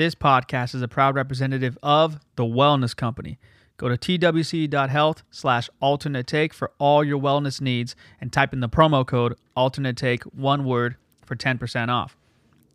This podcast is a proud representative of The Wellness Company. Go to twc.health slash alternate take for all your wellness needs and type in the promo code alternate take, one word, for 10% off.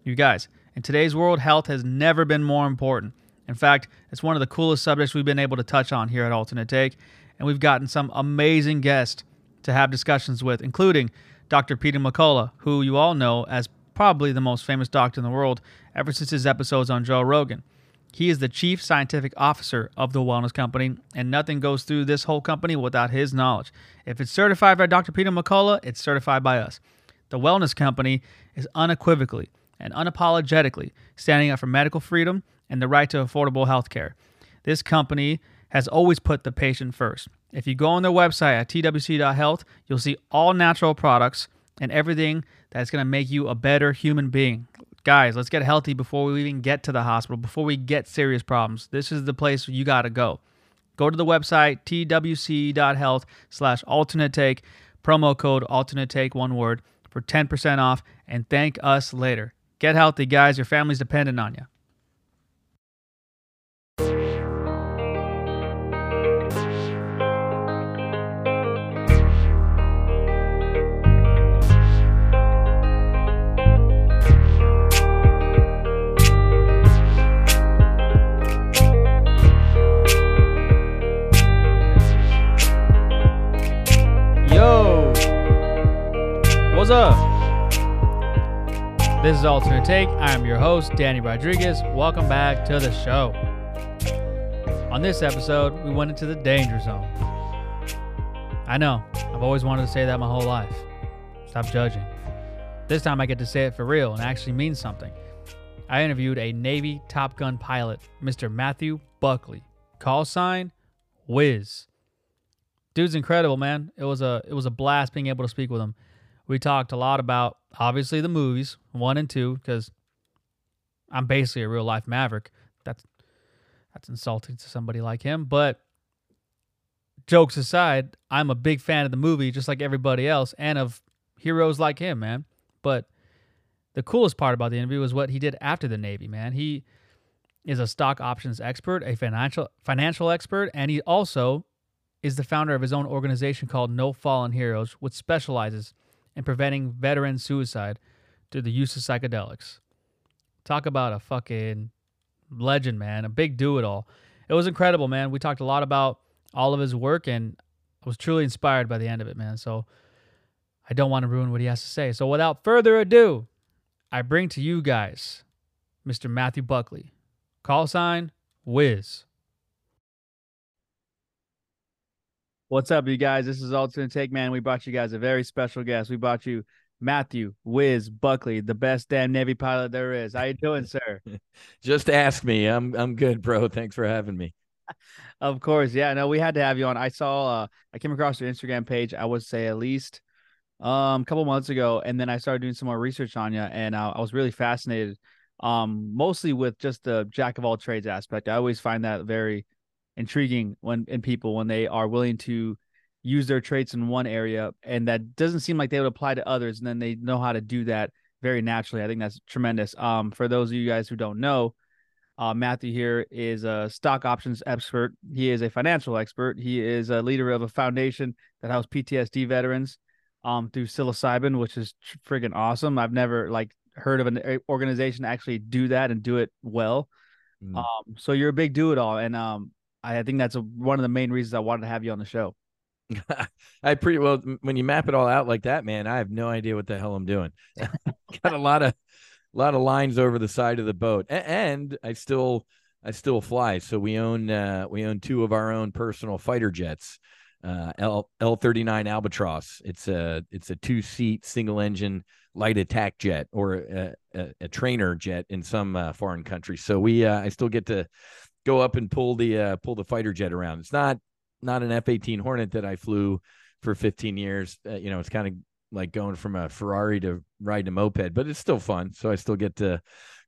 You guys, in today's world, health has never been more important. In fact, it's one of the coolest subjects we've been able to touch on here at Alternate Take, and we've gotten some amazing guests to have discussions with, including Dr. Peter McCullough, who you all know as probably the most famous doctor in the world ever since his episodes on Joe Rogan. He is the chief scientific officer of the Wellness Company, and nothing goes through this whole company without his knowledge. If it's certified by Dr. Peter McCullough, it's certified by us. The Wellness Company is unequivocally and unapologetically standing up for medical freedom and the right to affordable health care. This company has always put the patient first. If you go on their website at twc.health, you'll see all natural products and everything that's going to make you a better human being. Guys, let's get healthy before we even get to the hospital, before we get serious problems. This is the place you got to go. Go to the website, twc.health slash alternate take, promo code alternate take, one word, for 10% off, and thank us later. Get healthy, guys. Your family's dependent on you. Up? This is Alternate Take. I am your host, Danny Rodriguez. Welcome back to the show. On this episode, we went into the danger zone. I know, I've always wanted to say that my whole life. Stop judging. This time I get to say it for real and actually means something. I interviewed a Navy Top Gun pilot, Mr. Matthew Buckley. Call sign Whiz. Dude's incredible, man. It was a it was a blast being able to speak with him. We talked a lot about obviously the movies, one and two, because I'm basically a real life maverick. That's that's insulting to somebody like him. But jokes aside, I'm a big fan of the movie, just like everybody else, and of heroes like him, man. But the coolest part about the interview was what he did after the Navy, man. He is a stock options expert, a financial financial expert, and he also is the founder of his own organization called No Fallen Heroes, which specializes in preventing veteran suicide through the use of psychedelics. Talk about a fucking legend, man. A big do it all. It was incredible, man. We talked a lot about all of his work and I was truly inspired by the end of it, man. So I don't want to ruin what he has to say. So without further ado, I bring to you guys Mr. Matthew Buckley. Call sign Whiz. What's up, you guys? This is Alternate Take, man. We brought you guys a very special guest. We brought you Matthew Whiz Buckley, the best damn Navy pilot there is. How you doing, sir? Just ask me. I'm I'm good, bro. Thanks for having me. of course, yeah. No, we had to have you on. I saw, uh, I came across your Instagram page. I would say at least um a couple months ago, and then I started doing some more research on you, and uh, I was really fascinated, um, mostly with just the jack of all trades aspect. I always find that very intriguing when in people when they are willing to use their traits in one area and that doesn't seem like they would apply to others and then they know how to do that very naturally. I think that's tremendous. Um for those of you guys who don't know uh, matthew here is a stock options expert. He is a financial expert. He is a leader of a foundation that helps ptsd veterans um through psilocybin which is friggin' awesome. I've never like heard of an organization actually do that and do it well. Mm. um so you're a big do it all and um I think that's a, one of the main reasons I wanted to have you on the show. I pretty well when you map it all out like that, man. I have no idea what the hell I'm doing. Got a lot of a lot of lines over the side of the boat, and I still I still fly. So we own uh, we own two of our own personal fighter jets, uh, L L thirty nine Albatross. It's a it's a two seat single engine light attack jet or a, a, a trainer jet in some uh, foreign country. So we uh, I still get to go up and pull the uh, pull the fighter jet around. It's not not an F eighteen Hornet that I flew for 15 years. Uh, you know, it's kind of like going from a Ferrari to riding a moped, but it's still fun. So I still get to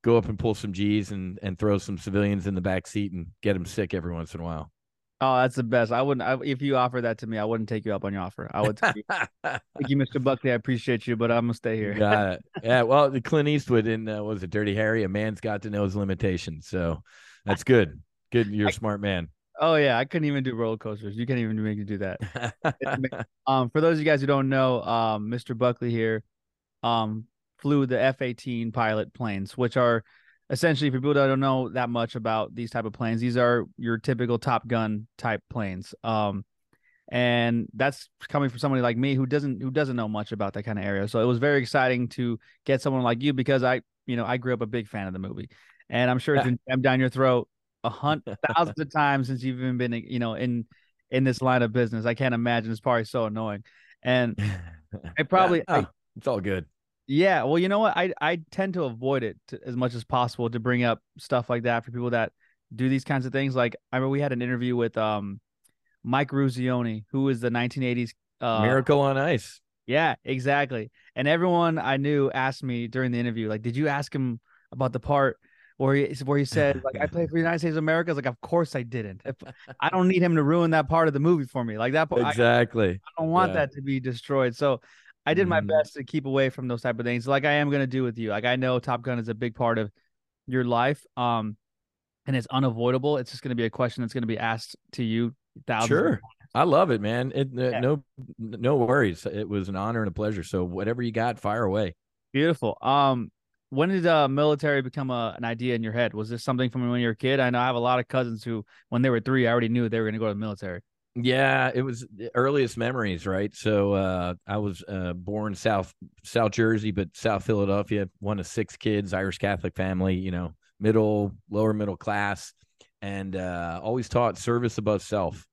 go up and pull some G's and and throw some civilians in the back seat and get them sick every once in a while. Oh, that's the best. I wouldn't. I, if you offer that to me, I wouldn't take you up on your offer. I would. Take you. Thank you, Mr. Buckley. I appreciate you, but I'm gonna stay here. Got it. Yeah. Well, the Clint Eastwood in uh, what was it Dirty Harry? A man's got to know his limitations. So that's good. Good. You're a smart man. Oh yeah, I couldn't even do roller coasters. You can't even make me do that. um, for those of you guys who don't know, um, Mr. Buckley here, um, flew the F-18 pilot planes, which are essentially for people that don't know that much about these type of planes these are your typical top gun type planes um and that's coming from somebody like me who doesn't who doesn't know much about that kind of area so it was very exciting to get someone like you because i you know i grew up a big fan of the movie and i'm sure it's been jammed down your throat a hundred thousands of times since you've even been you know in in this line of business i can't imagine it's probably so annoying and i probably yeah. oh, I, it's all good yeah, well, you know what? I I tend to avoid it to, as much as possible to bring up stuff like that for people that do these kinds of things. Like I remember we had an interview with um Mike Eruzione, who is the 1980s uh, Miracle on Ice. Yeah, exactly. And everyone I knew asked me during the interview, like, did you ask him about the part where he where he said like I played for the United States of America? I like, of course I didn't. If, I don't need him to ruin that part of the movie for me. Like that. Part, exactly. I, I don't want yeah. that to be destroyed. So I did my mm-hmm. best to keep away from those type of things, like I am gonna do with you. Like I know Top Gun is a big part of your life, um, and it's unavoidable. It's just gonna be a question that's gonna be asked to you. Sure, I love it, man. It, yeah. no, no worries. It was an honor and a pleasure. So whatever you got, fire away. Beautiful. Um, when did uh military become a, an idea in your head? Was this something from when you were a kid? I know I have a lot of cousins who, when they were three, I already knew they were going to go to the military. Yeah, it was the earliest memories, right? So uh, I was uh, born South South Jersey, but South Philadelphia, one of six kids, Irish Catholic family, you know, middle, lower middle class, and uh, always taught service above self,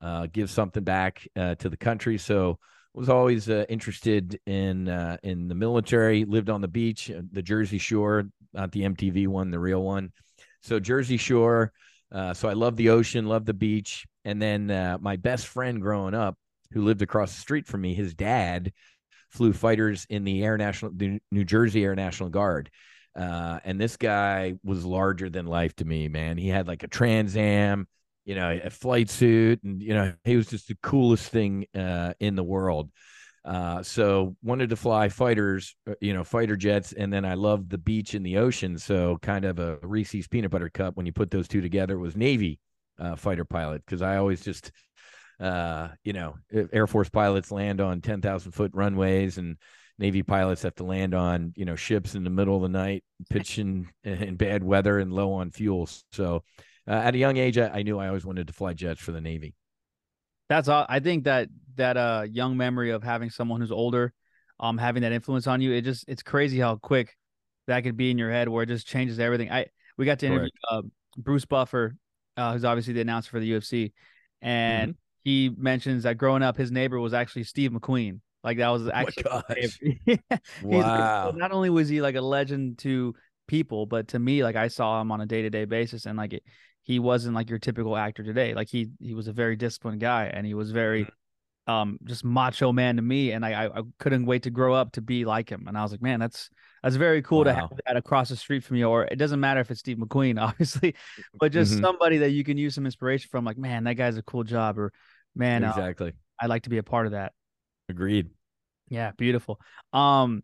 uh, give something back uh, to the country. So was always uh, interested in in the military. Lived on the beach, the Jersey Shore, not the MTV one, the real one. So Jersey Shore. so I love the ocean, love the beach and then uh, my best friend growing up, who lived across the street from me, his dad flew fighters in the Air National, the New Jersey Air National Guard. Uh, and this guy was larger than life to me, man. He had like a Trans Am, you know, a flight suit, and you know, he was just the coolest thing uh, in the world. Uh, so wanted to fly fighters, uh, you know, fighter jets, and then I loved the beach and the ocean. So kind of a Reese's peanut butter cup when you put those two together was Navy uh, fighter pilot because I always just, uh, you know, Air Force pilots land on 10,000 foot runways and Navy pilots have to land on, you know, ships in the middle of the night, pitching in bad weather and low on fuel. So uh, at a young age, I, I, knew I always wanted to fly jets for the Navy. That's all. I think that that uh young memory of having someone who's older, um, having that influence on you, it just it's crazy how quick that could be in your head where it just changes everything. I we got to interview uh, Bruce Buffer uh, who's obviously the announcer for the UFC, and mm-hmm. he mentions that growing up, his neighbor was actually Steve McQueen. Like that was oh actually oh wow. Like, not only was he like a legend to people, but to me, like I saw him on a day to day basis, and like it, he wasn't like your typical actor today. Like he he was a very disciplined guy, and he was very mm-hmm. um just macho man to me, and I I couldn't wait to grow up to be like him. And I was like, man, that's that's very cool wow. to have that across the street from you. Or it doesn't matter if it's Steve McQueen, obviously, but just mm-hmm. somebody that you can use some inspiration from. Like, man, that guy's a cool job, or man, uh, exactly. Uh, I'd like to be a part of that. Agreed. Yeah, beautiful. Um,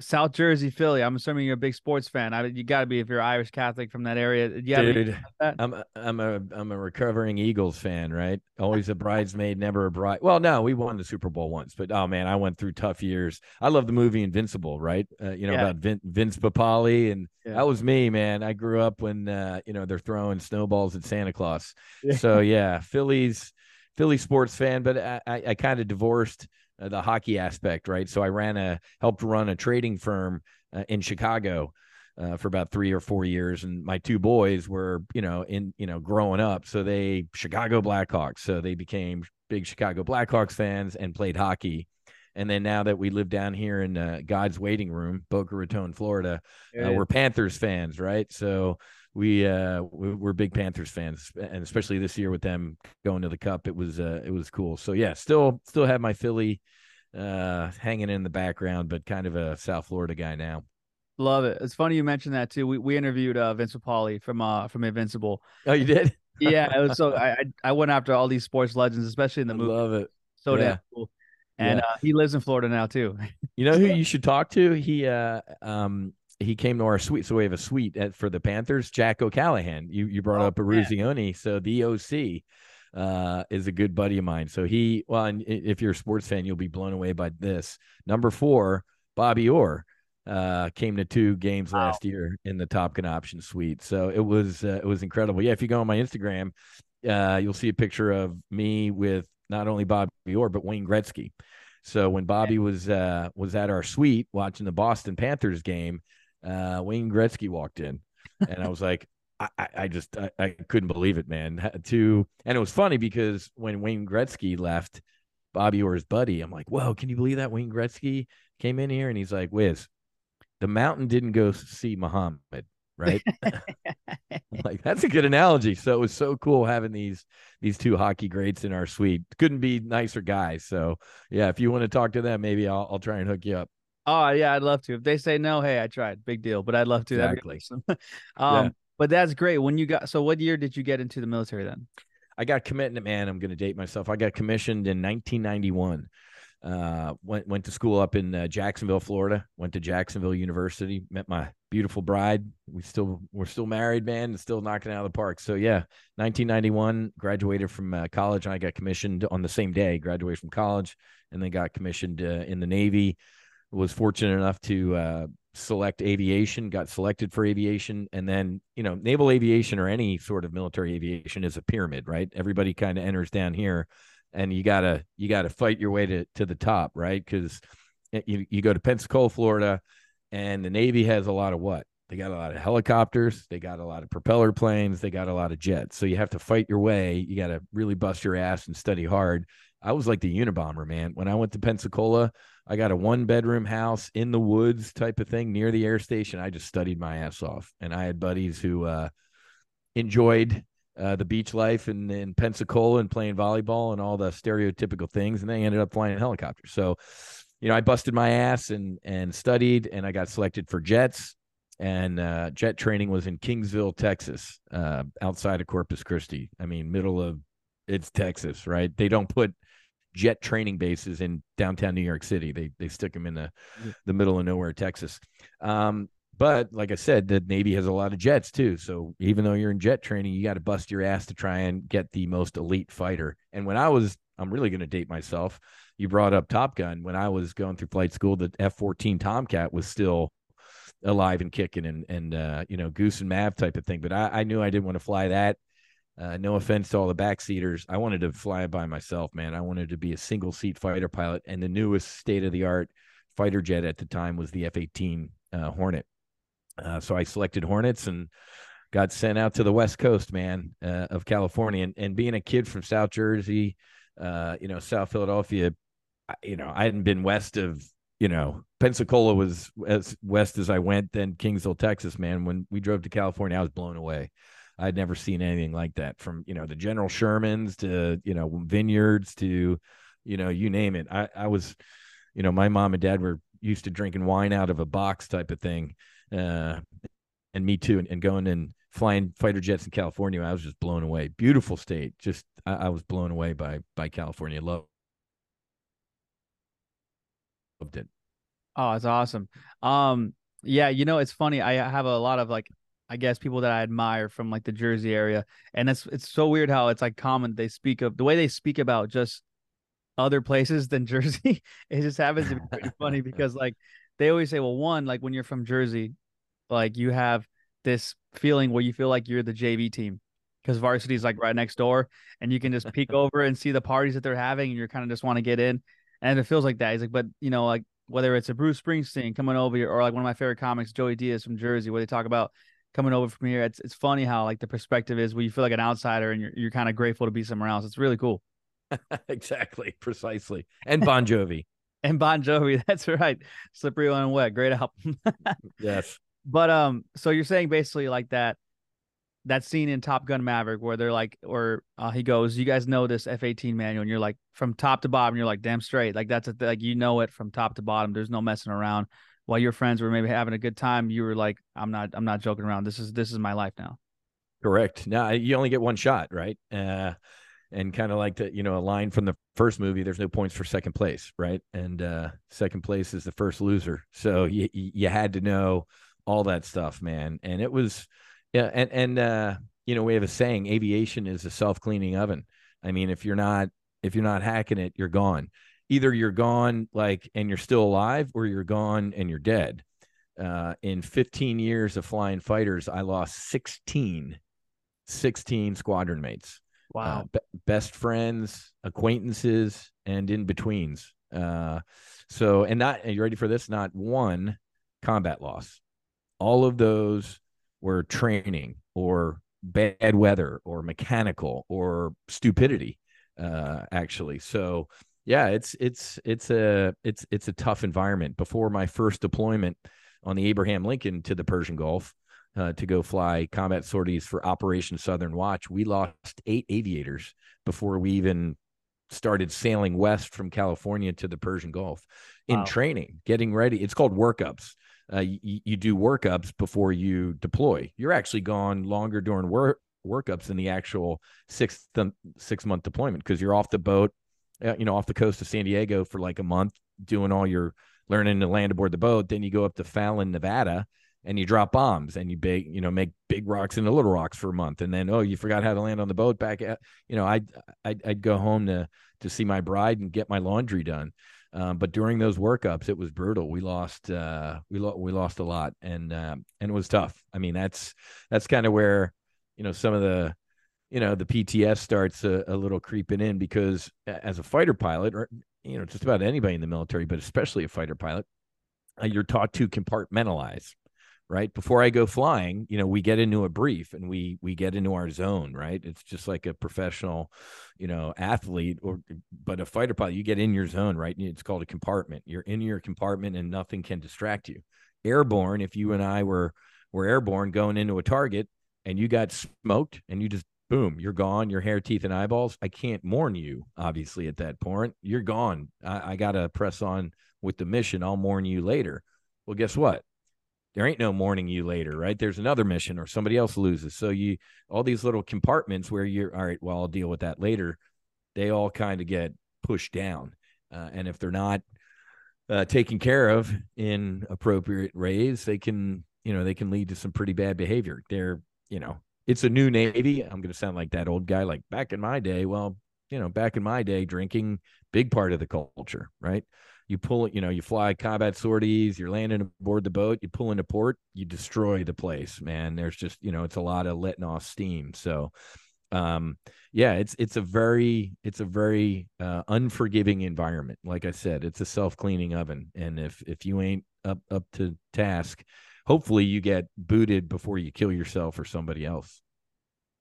South Jersey, Philly. I'm assuming you're a big sports fan. I, you got to be if you're Irish Catholic from that area. Yeah, Dude, I'm a, I'm a I'm a recovering Eagles fan, right? Always a bridesmaid, never a bride. Well, no, we won the Super Bowl once, but oh man, I went through tough years. I love the movie Invincible, right? Uh, you know yeah. about Vin, Vince Papale, and yeah. that was me, man. I grew up when uh, you know they're throwing snowballs at Santa Claus. Yeah. So yeah, Phillies, Philly sports fan, but I, I, I kind of divorced uh, the hockey aspect, right? So I ran a helped run a trading firm uh, in Chicago uh, for about three or four years, and my two boys were, you know, in you know growing up, so they Chicago Blackhawks, so they became big Chicago Blackhawks fans and played hockey. And then now that we live down here in uh, God's waiting room, Boca Raton, Florida, uh, we're Panthers fans, right? So we uh we're big Panthers fans, and especially this year with them going to the Cup, it was uh it was cool. So yeah, still still have my Philly uh hanging in the background, but kind of a South Florida guy now. Love it. It's funny you mentioned that too. We we interviewed uh Vince Papale from uh from Invincible. Oh, you did? yeah, it was so I I- went after all these sports legends, especially in the I movie. love it. So yeah. damn cool. And Yeah. uh, he lives in Florida now too. You know who you should talk to? He uh um he came to our suite, so we have a suite at, for the Panthers. Jack O'Callahan. You you brought Oh, up Eruzione, so the OC uh is a good buddy of mine. So he well, and if you're a sports fan, you'll be blown away by this. Number four, Bobby Orr. Uh, came to two games Wow. last year in the Top Gun option suite, so it was uh, it was incredible. Yeah, if you go on my Instagram, uh, you'll see a picture of me with not only Bobby Orr but Wayne Gretzky. So when Bobby was uh, was at our suite watching the Boston Panthers game, uh, Wayne Gretzky walked in, and I was like, I, I, just I, I couldn't believe it, man. To and it was funny because when Wayne Gretzky left, Bobby Orr's buddy, I'm like, whoa, can you believe that Wayne Gretzky came in here and he's like, Whiz, the mountain didn't go see Muhammad, right? like that's a good analogy. So it was so cool having these these two hockey greats in our suite. Couldn't be nicer guys. So yeah, if you want to talk to them, maybe I'll I'll try and hook you up. Oh yeah, I'd love to. If they say no, hey, I tried. Big deal. But I'd love to. Exactly. awesome. um, Yeah. but that's great. When you got so what year did you get into the military then? I got committed, man. I'm going to date myself. I got commissioned in 1991. Uh, went went to school up in uh, Jacksonville, Florida. Went to Jacksonville University. Met my beautiful bride. We still we're still married, man, and still knocking it out of the park. So yeah, 1991. Graduated from uh, college, and I got commissioned on the same day. Graduated from college, and then got commissioned uh, in the Navy. Was fortunate enough to uh, select aviation. Got selected for aviation, and then you know, naval aviation or any sort of military aviation is a pyramid, right? Everybody kind of enters down here and you gotta you gotta fight your way to to the top, right? Because you you go to Pensacola, Florida, and the Navy has a lot of what? They got a lot of helicopters, they got a lot of propeller planes, they got a lot of jets. So you have to fight your way. You got to really bust your ass and study hard. I was like the Unabomber, man. When I went to Pensacola, I got a one bedroom house in the woods type of thing near the air station. I just studied my ass off, and I had buddies who uh, enjoyed uh, the beach life in, in Pensacola and playing volleyball and all the stereotypical things. And they ended up flying in helicopters. So, you know, I busted my ass and and studied, and I got selected for jets. And uh, jet training was in Kingsville, Texas, uh, outside of Corpus Christi. I mean, middle of it's Texas, right? They don't put jet training bases in downtown New York City. They they stick them in the Yeah. the middle of nowhere, Texas. Um, but like I said, the Navy has a lot of jets too. So even though you're in jet training, you got to bust your ass to try and get the most elite fighter. And when I was, I'm really going to date myself. You brought up Top Gun. When I was going through flight school, the F-14 Tomcat was still alive and kicking, and and uh, you know Goose and Mav type of thing. But I, I knew I didn't want to fly that. Uh, no offense to all the backseaters. I wanted to fly by myself, man. I wanted to be a single seat fighter pilot, and the newest state of the art fighter jet at the time was the F 18 uh, Hornet. Uh, so I selected Hornets and got sent out to the West Coast, man, uh, of California. And, and being a kid from South Jersey, uh, you know, South Philadelphia, you know, I hadn't been west of, you know, Pensacola was as west as I went, then Kingsville, Texas, man. When we drove to California, I was blown away. I'd never seen anything like that from, you know, the General Shermans to, you know, vineyards to, you know, you name it. I, I was, you know, my mom and dad were used to drinking wine out of a box type of thing. Uh, and me too. And, and going and flying fighter jets in California, I was just blown away. Beautiful state. Just, I, I was blown away by, by California. Love, loved it. Oh, it's awesome. Um, yeah, you know, it's funny. I have a lot of like, I guess people that I admire from like the Jersey area, and it's it's so weird how it's like common they speak of the way they speak about just other places than Jersey. it just happens to be pretty funny because like they always say, well, one like when you're from Jersey, like you have this feeling where you feel like you're the JV team because varsity is like right next door, and you can just peek over and see the parties that they're having, and you're kind of just want to get in, and it feels like that. He's like, but you know, like whether it's a Bruce Springsteen coming over here or like one of my favorite comics, Joey Diaz from Jersey, where they talk about coming over from here. It's it's funny how like the perspective is where you feel like an outsider and you're you're kind of grateful to be somewhere else. It's really cool. exactly. Precisely. And Bon Jovi. And Bon Jovi, that's right. Slippery and Wet, great album. yes. but um, so you're saying basically like that that scene in Top Gun Maverick where they're like, or uh, he goes, "You guys know this F-18 manual," and you're like, from top to bottom, you're like, damn straight, like that's a th- like you know it from top to bottom. There's no messing around. While your friends were maybe having a good time, you were like, "I'm not, I'm not joking around. This is this is my life now." Correct. Now you only get one shot, right? Uh, and kind of like the you know a line from the first movie there's no points for second place right and uh second place is the first loser so you you had to know all that stuff man and it was yeah and and uh you know we have a saying aviation is a self-cleaning oven i mean if you're not if you're not hacking it you're gone either you're gone like and you're still alive or you're gone and you're dead uh in 15 years of flying fighters i lost 16 16 squadron mates Wow. uh, be- best friends, acquaintances, and in betweens. Uh, so, and not, are you ready for this? Not one combat loss. All of those were training or bad weather or mechanical or stupidity, uh, actually. So, yeah, it's it's it's a it's it's a tough environment. Before my first deployment on the Abraham Lincoln to the Persian Gulf, uh, to go fly combat sorties for Operation Southern Watch. We lost eight aviators before we even started sailing west from California to the Persian Gulf in Wow. training, getting ready. It's called workups. Uh, you, you do workups before you deploy. You're actually gone longer during work workups than the actual six six month deployment because you're off the boat, uh, you know, off the coast of San Diego for like a month, doing all your learning to land aboard the boat. Then you go up to Fallon, Nevada, and you drop bombs and you big you know make big rocks into little rocks for a month. And then oh you forgot how to land on the boat back at you know i'd i'd, I'd go home to to see my bride and get my laundry done. Um, but during those workups it was brutal. We lost uh we, lo- we lost a lot and um and it was tough. I mean that's that's kind of where you know some of the you know the pts starts a, a little creeping in because as a fighter pilot or you know just about anybody in the military but especially a fighter pilot uh, you're taught to compartmentalize right? Before i go flying you know we get into a brief and we we get into our zone right? It's just like a professional you know athlete or but a fighter pilot you get in your zone right? It's called a compartment. You're in your compartment and nothing can distract you. Airborne if you and i were were airborne going into a target and you got smoked and you just boom you're gone your hair teeth and eyeballs i can't mourn you obviously at that point you're gone i, I gotta press on with the mission i'll mourn you later well guess what there ain't no mourning you later, right? There's another mission or somebody else loses. So you all these little compartments where you're all right, well, I'll deal with that later. They all kind of get pushed down. Uh, and if they're not uh, taken care of in appropriate ways, they can, you know, they can lead to some pretty bad behavior. They're, you know, it's a new Navy. I'm going to sound like that old guy, like back in my day. Well, you know, back in my day, drinking big part of the culture, right? you pull it, you know, you fly combat sorties, you're landing aboard the boat, you pull into port, you destroy the place, man. There's just, you know, it's a lot of letting off steam. So, um, yeah, it's it's a very it's a very uh, unforgiving environment. Like I said, it's a self cleaning oven, and if if you ain't up up to task, hopefully you get booted before you kill yourself or somebody else.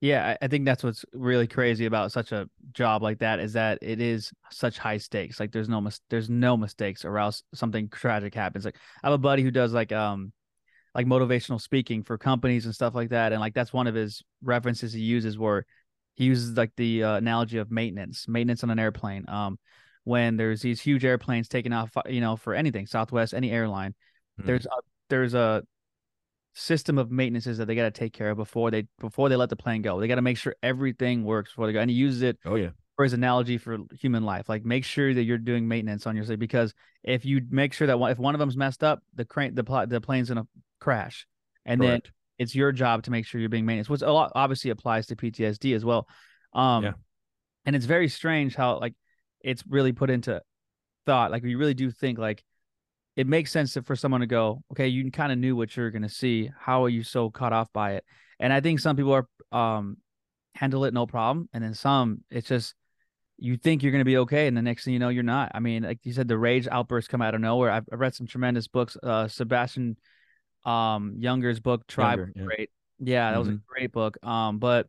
Yeah, I think that's what's really crazy about such a job like that is that it is such high stakes. Like there's no mis- there's no mistakes or else something tragic happens. Like I have a buddy who does like um like motivational speaking for companies and stuff like that and like that's one of his references he uses where he uses like the uh, analogy of maintenance, maintenance on an airplane. Um when there's these huge airplanes taking off, you know, for anything, Southwest, any airline, Hmm. there's a, there's a system of maintenances that they got to take care of before they before they let the plane go. They got to make sure everything works before they go. And he uses it Oh yeah, for his analogy for human life. Like make sure that you're doing maintenance on your site because if you make sure that one, if one of them's messed up, the crane the pl- the plane's gonna crash, and then it's your job to make sure you're being maintenance, which a lot obviously applies to PTSD as well. Um, Yeah. and it's very strange how like it's really put into thought. Like we really do think like it makes sense that for someone to go, okay, you kind of knew what you're gonna see. How are you so caught off by it? And I think some people are um handle it no problem, and then some it's just you think you're gonna be okay, and the next thing you know, you're not. I mean, like you said, the rage outbursts come out of nowhere. I've, I've read some tremendous books. Uh, Sebastian um Junger's book Tribe Younger, yeah. great. Yeah, that was a Mhm. great book. Um, but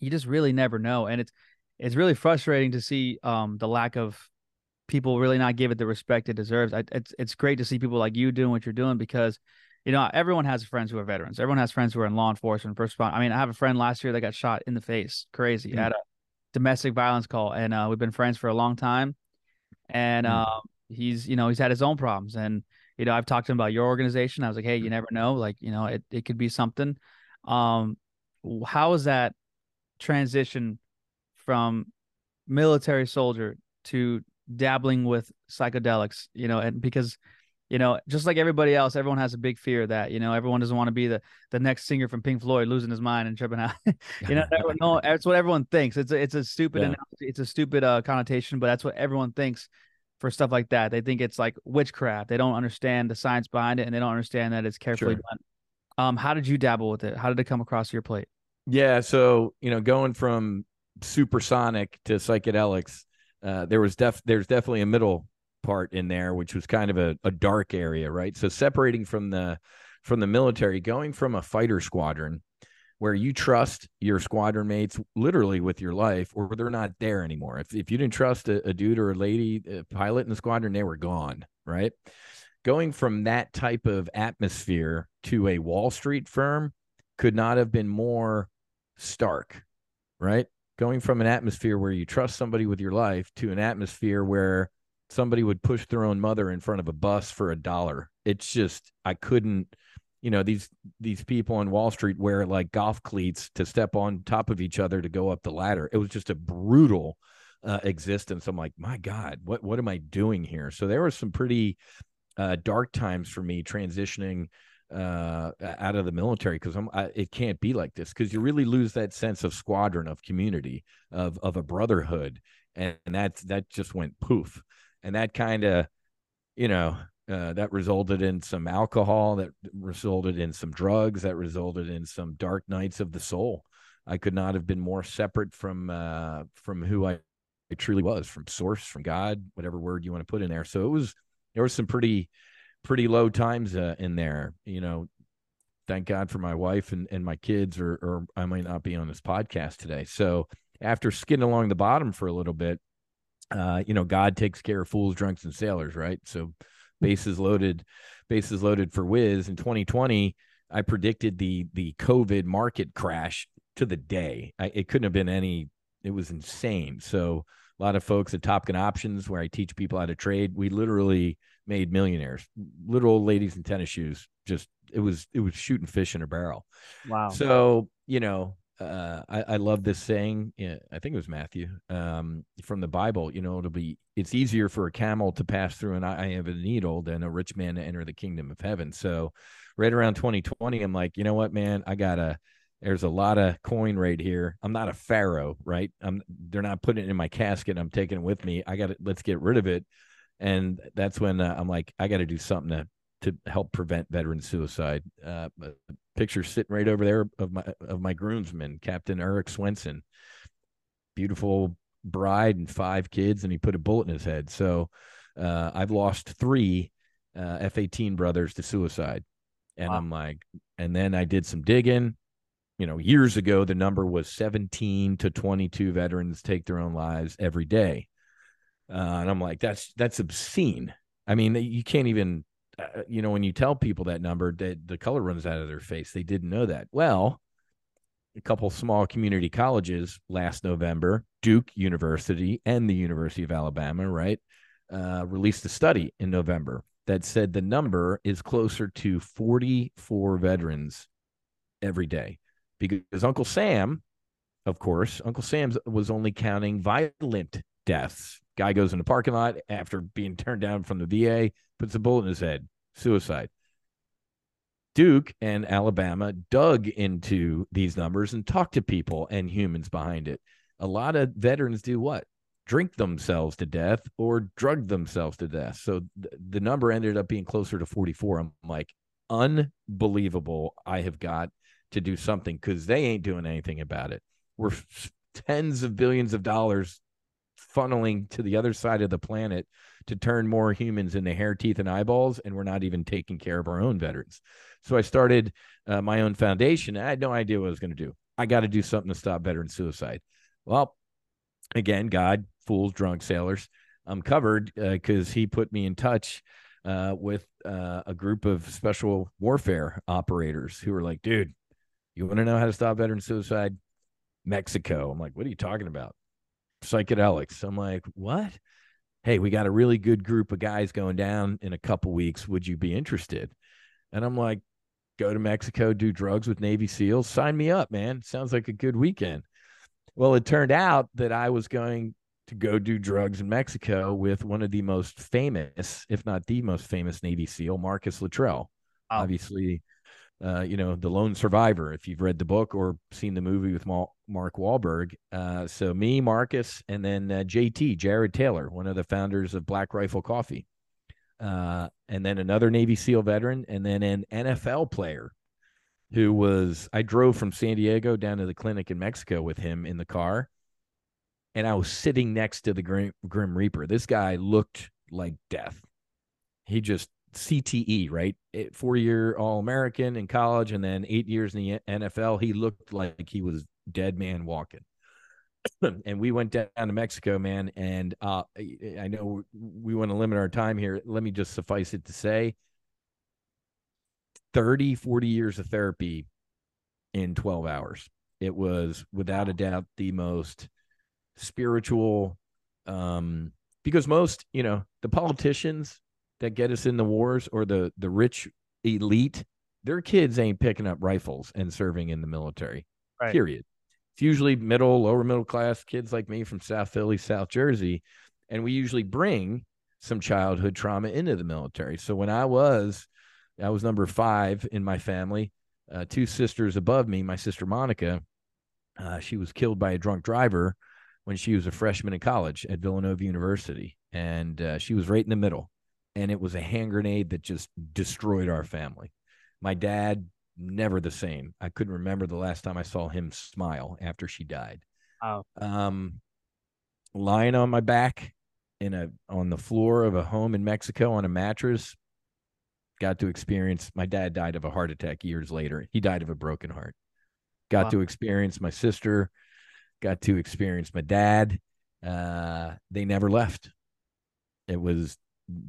you just really never know, and it's it's really frustrating to see um the lack of people really not give it the respect it deserves. I, it's it's great to see people like you doing what you're doing because you know everyone has friends who are veterans. Everyone has friends who are in law enforcement, first respond. I mean, I have a friend last year that got shot in the face, crazy Mm. at a domestic violence call, and uh, we've been friends for a long time. And Mm. um, he's you know he's had his own problems, and you know I've talked to him about your organization. I was like, hey, you never know, like you know it it could be something. Um, how is that transition from military soldier to dabbling with psychedelics? You know, and because you know, just like everybody else, everyone has a big fear that you know everyone doesn't want to be the the next singer from Pink Floyd losing his mind and tripping out. you know, everyone, no, that's what everyone thinks. It's a, it's a stupid yeah. it's a stupid uh, connotation, but that's what everyone thinks for stuff like that. They think it's like witchcraft. They don't understand the science behind it, and they don't understand that it's carefully sure. done. Um, how did you dabble with it? How did it come across your plate? Yeah, so you know, going from supersonic to psychedelics, uh, there was def there's definitely a middle part in there, which was kind of a, a dark area, right? So separating from the from the military, going from a fighter squadron where you trust your squadron mates literally with your life, or they're not there anymore. If if you didn't trust a, a dude or a lady a pilot in the squadron, they were gone, right? Going from that type of atmosphere to a Wall Street firm could not have been more stark, right? Going from an atmosphere where you trust somebody with your life to an atmosphere where somebody would push their own mother in front of a bus for a dollar. It's just I couldn't, you know, these these people on Wall Street wear like golf cleats to step on top of each other to go up the ladder. It was just a brutal uh, existence. I'm like, my God, what what am I doing here? So there were some pretty uh, dark times for me transitioning uh out of the military because i'm I, it can't be like this because you really lose that sense of squadron of community of of a brotherhood and, and that that just went poof and that kind of you know uh, that resulted in some alcohol that resulted in some drugs that resulted in some dark nights of the soul. I could not have been more separate from uh from who i, I truly was from source from god whatever word you want to put in there. So it was there was some pretty pretty low times uh, in there you know thank god for my wife and, and my kids or or i might not be on this podcast today so after skidding along the bottom for a little bit uh, you know, God takes care of fools, drunks, and sailors, right? So bases loaded, bases loaded for Whiz in 2020. I predicted the the COVID market crash to the day. I, it couldn't have been any. It was insane. So a lot of folks at Top Gun Options, where I teach people how to trade, we literally made millionaires. Little old ladies in tennis shoes. Just it was it was shooting fish in a barrel. Wow. So you know uh, I, I, love this saying. I think it was Matthew um, from the Bible. You know, it'll be it's easier for a camel to pass through an eye of a needle than a rich man to enter the kingdom of heaven. So, right around 2020, I'm like, you know what, man, I gotta. There's a lot of coin right here. I'm not a pharaoh, right? I'm. They're not putting it in my casket. I'm taking it with me. I got to Let's get rid of it. And that's when uh, I'm like, I got to do something to to help prevent veteran suicide. Uh, picture sitting right over there of my of my groomsman, Captain Eric Swenson. Beautiful bride and five kids, and he put a bullet in his head. So uh, I've lost three uh, F-18 brothers to suicide, and wow. I'm like, and then I did some digging. You know, years ago, the number was 17 to 22 veterans take their own lives every day, uh, and I'm like, that's that's obscene. I mean, you can't even uh, you know, when you tell people that number, that the color runs out of their face. They didn't know that. Well, a couple small community colleges last November, Duke University and the University of Alabama, right, uh, released a study in November that said the number is closer to 44 veterans every day because Uncle Sam, of course, Uncle Sam was only counting violent deaths. Guy goes in the parking lot after being turned down from the VA, puts a bullet in his head, suicide. Duke and Alabama dug into these numbers and talked to people and humans behind it. A lot of veterans do what? Drink themselves to death or drug themselves to death. So th- the number ended up being closer to 44. I'm like, unbelievable. I have got to do something because they ain't doing anything about it. We're tens of billions of dollars funneling to the other side of the planet to turn more humans into hair, teeth, and eyeballs, and we're not even taking care of our own veterans. So I started uh, my own foundation. I had no idea what I was going to do. I got to do something to stop veteran suicide. Well, again, God, fools, drunk sailors. I'm covered because uh, he put me in touch uh, with uh, a group of special warfare operators who were like, dude, you want to know how to stop veteran suicide? Mexico. I'm like, what are you talking about? Psychedelics. I'm like, what? hey, we got a really good group of guys going down in a couple weeks. Would you be interested? And I'm like, go to Mexico, do drugs with Navy SEALs. Sign me up, man. Sounds like a good weekend. Well, it turned out that I was going to go do drugs in Mexico with one of the most famous, if not the most famous Navy SEAL, Marcus Luttrell. Oh. Obviously, uh, you know, the lone survivor, if you've read the book or seen the movie with Mark Wahlberg. Uh, so me, Marcus, and then uh, JT, Jared Taylor, one of the founders of Black Rifle Coffee. Uh, and then another Navy SEAL veteran, and then an NFL player who was I drove from San Diego down to the clinic in Mexico with him in the car, and I was sitting next to the Grim, Grim Reaper. This guy looked like death. He just CTE, right? Four year All American in college, and then eight years in the NFL. He looked like he was dead man walking. and we went down to Mexico, man. And uh, I know we want to limit our time here. Let me just suffice it to say 30, 40 years of therapy in 12 hours. It was without a doubt the most spiritual, um, because most, you know, the politicians that get us in the wars or the the rich elite, their kids ain't picking up rifles and serving in the military. Right. Period. It's usually middle, lower middle class kids like me from South Philly, South Jersey, and we usually bring some childhood trauma into the military. So when I was I was number five in my family. Uh, two sisters above me, my sister Monica, uh, she was killed by a drunk driver when she was a freshman in college at Villanova University. And uh, she was right in the middle. And it was a hand grenade that just destroyed our family. My dad, never the same. I couldn't remember the last time I saw him smile after she died. Wow. Um, lying on my back in a on the floor of a home in Mexico on a mattress, got to experience my dad died of a heart attack years later. He died of a broken heart. Got wow. to experience my sister, got to experience my dad. Uh, they never left. It was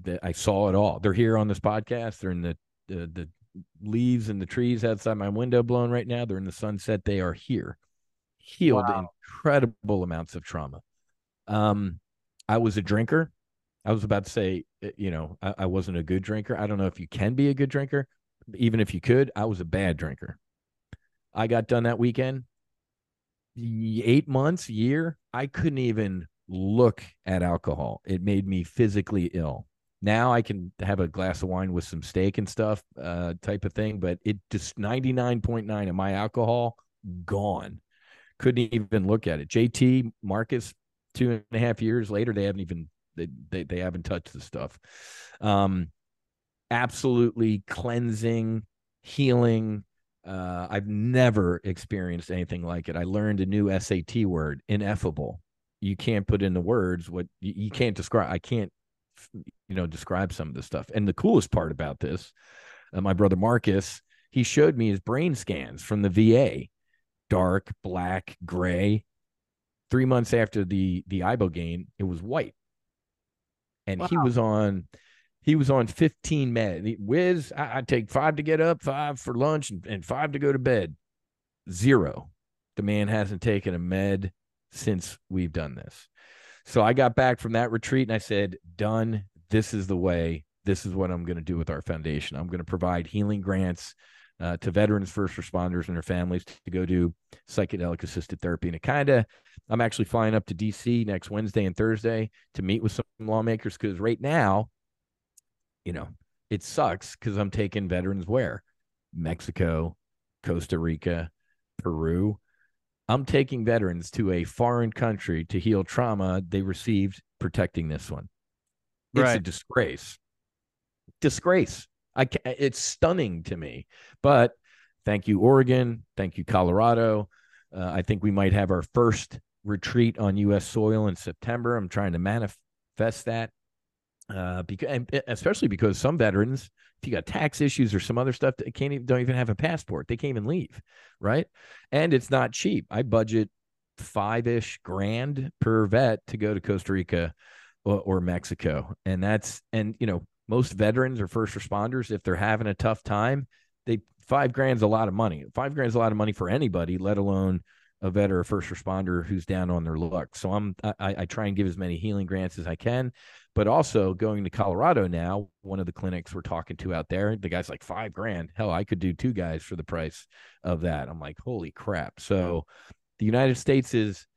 that I saw it all. They're here on this podcast. They're in the, the the leaves and the trees outside my window blowing right now. They're in the sunset. They are here, healed wow. incredible amounts of trauma. Um, I was a drinker. I was about to say, eh, you know, I, I, wasn't a good drinker. I don't know if you can be a good drinker. Even if you could, I was a bad drinker. I got done that weekend. Eight months, year, I couldn't even look at alcohol. It made me physically ill. Now I can have a glass of wine with some steak and stuff, uh, type of thing. But it just 99.9 of my alcohol gone. Couldn't even look at it. JT Marcus, two and a half years later, they haven't even they they, they haven't touched the stuff. Um, absolutely cleansing, healing. Uh, I've never experienced anything like it. I learned a new SAT word, ineffable. You can't put into words what you, you can't describe. I can't, you know, describe some of this stuff. And the coolest part about this, uh, my brother Marcus, he showed me his brain scans from the VA, dark, black, gray. Three months after the the ibogaine, it was white and wow. he was on he was on 15 med. Whiz, I, I, take five to get up, five for lunch, and, and five to go to bed. Zero. The man hasn't taken a med since we've done this. So I got back from that retreat and I said, done. This is the way. This is what I'm going to do with our foundation. I'm going to provide healing grants uh, to veterans, first responders, and their families to go do psychedelic assisted therapy. And it kind of, I'm actually flying up to DC next Wednesday and Thursday to meet with some lawmakers because right now, you know, it sucks because I'm taking veterans where? Mexico, Costa Rica, Peru. I'm taking veterans to a foreign country to heal trauma they received protecting this one. It's right. a disgrace. Disgrace. I it's stunning to me. But thank you, Oregon. Thank you, Colorado. Uh, I think we might have our first retreat on U.S. soil in September. I'm trying to manifest that, uh, because and especially because some veterans, if you got tax issues or some other stuff, they can't even don't even have a passport. They can't even leave, right? And it's not cheap. I budget five ish grand per vet to go to Costa Rica or, or Mexico, and that's and you know most veterans or first responders, if they're having a tough time, they five grand's a lot of money. Five grand's a lot of money for anybody, let alone a vet or a first responder who's down on their luck. So I'm I, I try and give as many healing grants as I can, but also going to Colorado now. One of the clinics we're talking to out there, the guy's like five grand. Hell, I could do two guys for the price of that. I'm like, holy crap! So the United States is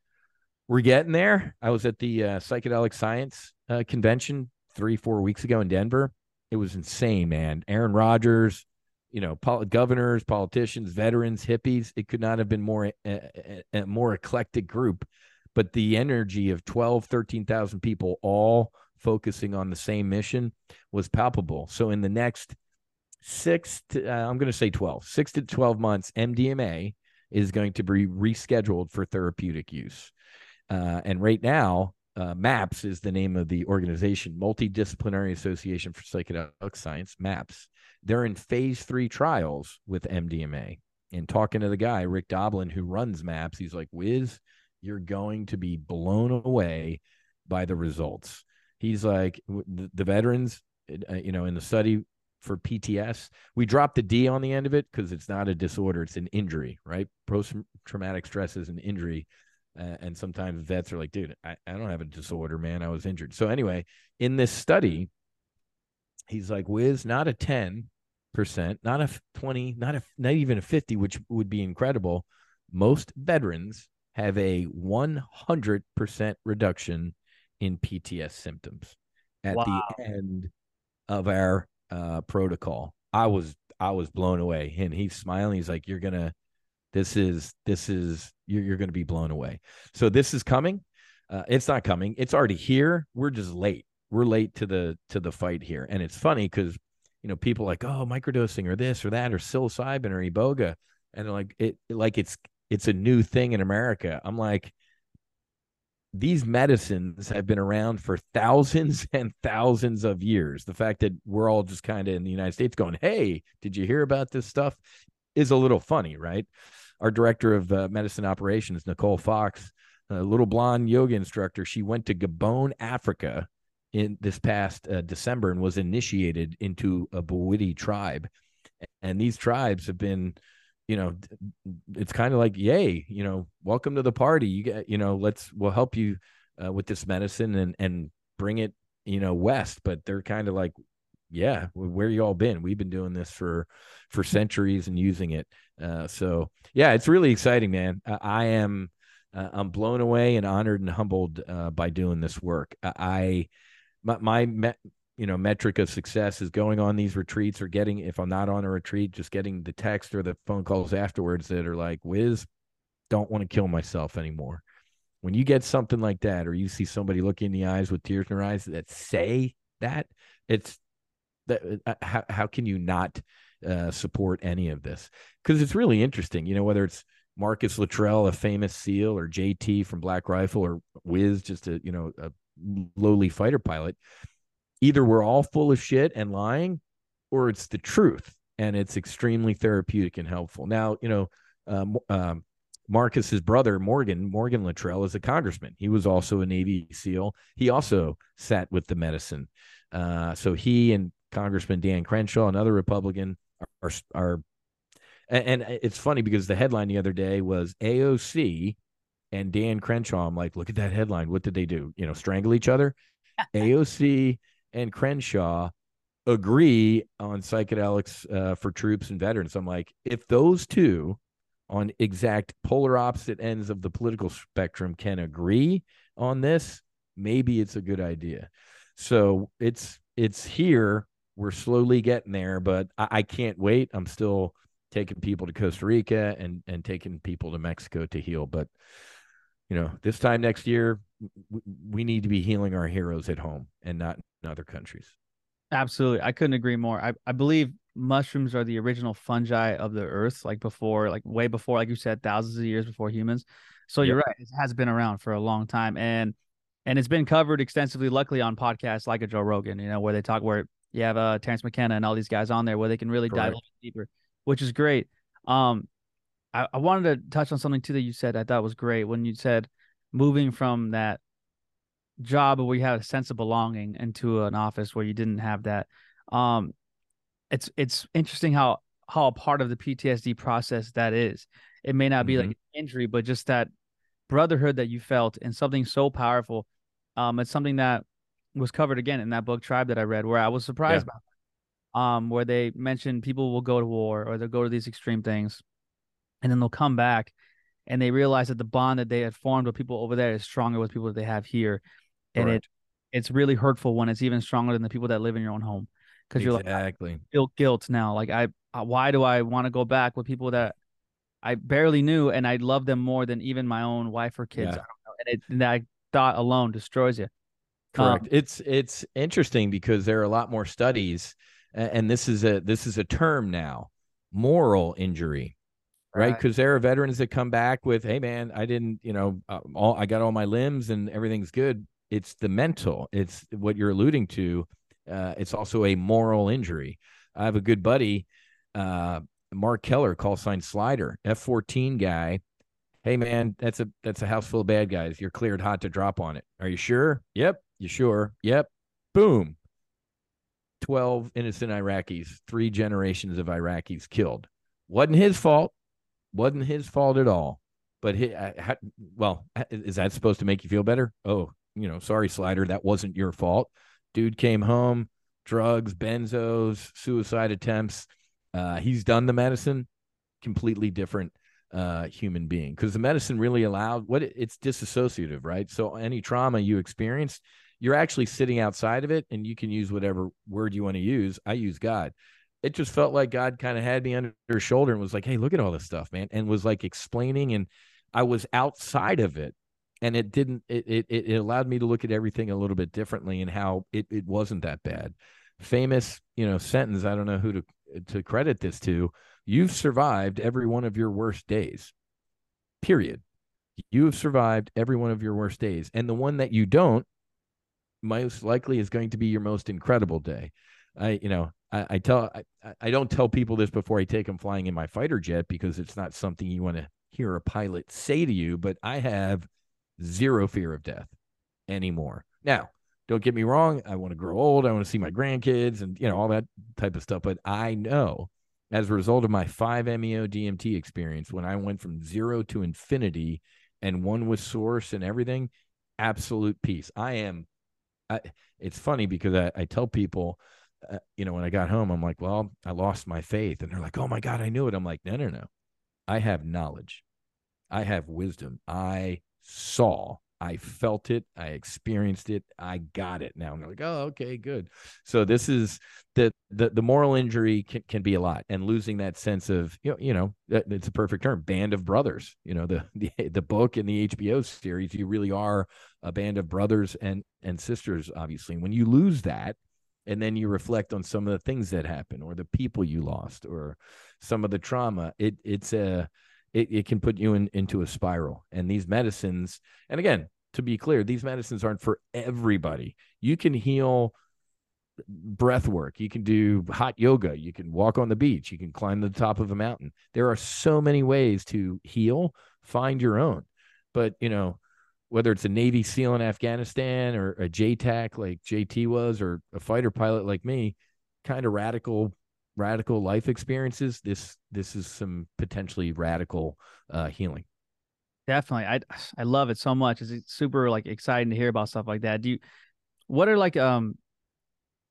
we're getting there. I was at the uh, psychedelic science uh, convention three four weeks ago in Denver. It was insane, man. Aaron Rodgers, you know, pol- governors, politicians, veterans, hippies. It could not have been more a, a, a more eclectic group, but the energy of 12, 13,000 people all focusing on the same mission was palpable. So in the next six to, uh, I'm going to say 12, six to 12 months, MDMA is going to be rescheduled for therapeutic use. Uh, and right now, uh, MAPS is the name of the organization, Multidisciplinary Association for Psychedelic Science, MAPS they're in phase three trials with MDMA. And talking to the guy, Rick Doblin, who runs MAPS, he's like, Whiz, you're going to be blown away by the results. He's like, the, the veterans, uh, you know, in the study for PTS, we dropped the D on the end of it because it's not a disorder, it's an injury, right? Post traumatic stress is an injury. Uh, and sometimes vets are like, dude, I, I don't have a disorder, man. I was injured. So, anyway, in this study, he's like, Whiz, not a 10%, not a 20, not a not even a 50, which would be incredible. Most veterans have a 100% reduction in PTS symptoms at wow. the end of our uh, protocol. I was I was blown away. And he's smiling. He's like, "You're gonna, this is this is you're you're gonna be blown away." So this is coming. Uh, it's not coming. It's already here. We're just late we're to the to the fight here. And it's funny because you know people like oh microdosing or this or that or psilocybin or iboga, and like it like it's it's a new thing in America. I'm like these medicines have been around for thousands and thousands of years. The fact that we're all just kind of in the United States going, "Hey, did you hear about this stuff?" is a little funny, right? Our director of uh, medicine operations, Nicole Fox, a little blonde yoga instructor, she went to Gabon, Africa, in this past uh, December and was initiated into a Bwiti tribe. And these tribes have been, you know, it's kind of like, yay, you know, welcome to the party. You get, you know, let's, we'll help you uh, with this medicine and, and bring it, you know, west. But they're kind of like, yeah, where you all been? We've been doing this for, for centuries and using it. Uh, so yeah, it's really exciting, man. I am, uh, I'm blown away and honored and humbled uh, by doing this work. I, my, my me, you know metric of success is going on these retreats or getting if i'm not on a retreat just getting the text or the phone calls afterwards that are like whiz don't want to kill myself anymore. When you get something like that or you see somebody look in the eyes with tears in their eyes that say that it's that uh, how, how can you not uh, support any of this? Because it's really interesting you know whether it's marcus luttrell a famous seal or jt from black rifle or whiz just a you know a lowly fighter pilot either we're all full of shit and lying or it's the truth and it's extremely therapeutic and helpful. Now you know um, um, marcus's brother morgan morgan luttrell is a congressman. He was also a navy seal. He also sat with the medicine. Uh, so he and congressman dan crenshaw another republican are, are and it's funny because the headline the other day was aoc and Dan Crenshaw. I'm like, look at that headline. What did they do? You know, strangle each other? AOC and Crenshaw agree on psychedelics uh, for troops and veterans. I'm like, if those two on exact polar opposite ends of the political spectrum can agree on this, maybe it's a good idea. So it's it's here. We're slowly getting there, but I, I can't wait. I'm still taking people to Costa Rica and and taking people to Mexico to heal. But you know, this time next year, we need to be healing our heroes at home and not in other countries. Absolutely. I couldn't agree more. I, I believe mushrooms are the original fungi of the earth, like before, like way before, like you said, thousands of years before humans. So yep. you're right. It has been around for a long time. And and it's been covered extensively, luckily, on podcasts like a Joe Rogan, you know, where they talk where you have uh Terence McKenna and all these guys on there where they can really Correct. dive deeper, which is great. Um, I, I wanted to touch on something too that you said I thought was great when you said moving from that job where you had a sense of belonging into an office where you didn't have that. Um, it's it's interesting how how a part of the PTSD process that is. it may not be mm-hmm. like injury, but just that brotherhood that you felt and something so powerful. Um, it's something that was covered again in that book Tribe that I read, where I was surprised yeah. about. Um, where they mentioned people will go to war or they'll go to these extreme things, and then they'll come back, and they realize that the bond that they had formed with people over there is stronger with people that they have here, and it it's really hurtful when it's even stronger than the people that live in your own home because you're like exactly feel guilt now. Like I, why do I want to go back with people that I barely knew and I love them more than even my own wife or kids? Yeah. And, it, and that thought alone destroys you. Correct. Um, it's it's interesting because there are a lot more studies, and this is a this is a term now, moral injury, right? Because right? there are veterans that come back with, "Hey, man, I didn't, you know, uh, all I got all my limbs and everything's good." It's the mental. It's what you're alluding to. Uh, it's also a moral injury. I have a good buddy, uh, Mark Keller, call sign Slider, F fourteen guy. Hey man, that's a that's a house full of bad guys. You're cleared hot to drop on it. Are you sure? Yep. You sure? Yep. Boom. 12 innocent Iraqis, three generations of Iraqis killed. Wasn't his fault. Wasn't his fault at all. But he, uh, well, is that supposed to make you feel better? Oh, you know, sorry, Slider, that wasn't your fault. Dude came home, drugs, benzos, suicide attempts. Uh, he's done the medicine, completely different uh, human being because the medicine really allowed what it, it's disassociative, right? So any trauma you experienced, you're actually sitting outside of it, and you can use whatever word you want to use. I use God. It just felt like God kind of had me under his shoulder and was like, "Hey, look at all this stuff, man," and was like explaining, and I was outside of it and it didn't it, it it allowed me to look at everything a little bit differently and how it, it wasn't that bad. Famous you know sentence i don't know who to to credit this to you've survived every one of your worst days period. You have survived every one of your worst days and the one that you don't most likely is going to be your most incredible day. I you know i, I tell I, I don't tell people this before i take them flying in my fighter jet because it's not something you want to hear a pilot say to you but i have zero fear of death anymore. Now, don't get me wrong. I want to grow old. I want to see my grandkids and, you know, all that type of stuff. But I know as a result of my 5-MeO DMT experience, when I went from zero to infinity and one with source and everything, absolute peace. I am, I, it's funny because I, I tell people, uh, you know, when I got home, I'm like, well, I lost my faith. And they're like, oh my God, I knew it. I'm like, no, no, no. I have knowledge. I have wisdom. I saw. I felt it. I experienced it. I got it. Now I'm like, oh, okay, good. So this is the the, the moral injury can, can be a lot, and losing that sense of you know, you know, it's a perfect term, band of brothers. You know, the the the book and the HBO series, you really are a band of brothers and and sisters. Obviously, when you lose that, and then you reflect on some of the things that happened, or the people you lost, or some of the trauma, it it's a it, it can put you in, into a spiral. And these medicines, and again, to be clear, these medicines aren't for everybody. You can heal breath work. You can do hot yoga. You can walk on the beach. You can climb the top of a mountain. There are so many ways to heal. Find your own. But, you know, whether it's a Navy SEAL in Afghanistan or a JTAC like JT was, or a fighter pilot like me, kind of radical radical life experiences, this this is some potentially radical uh, healing. Definitely, I I love it so much. It's super like exciting to hear about stuff like that. Do you? What are like um,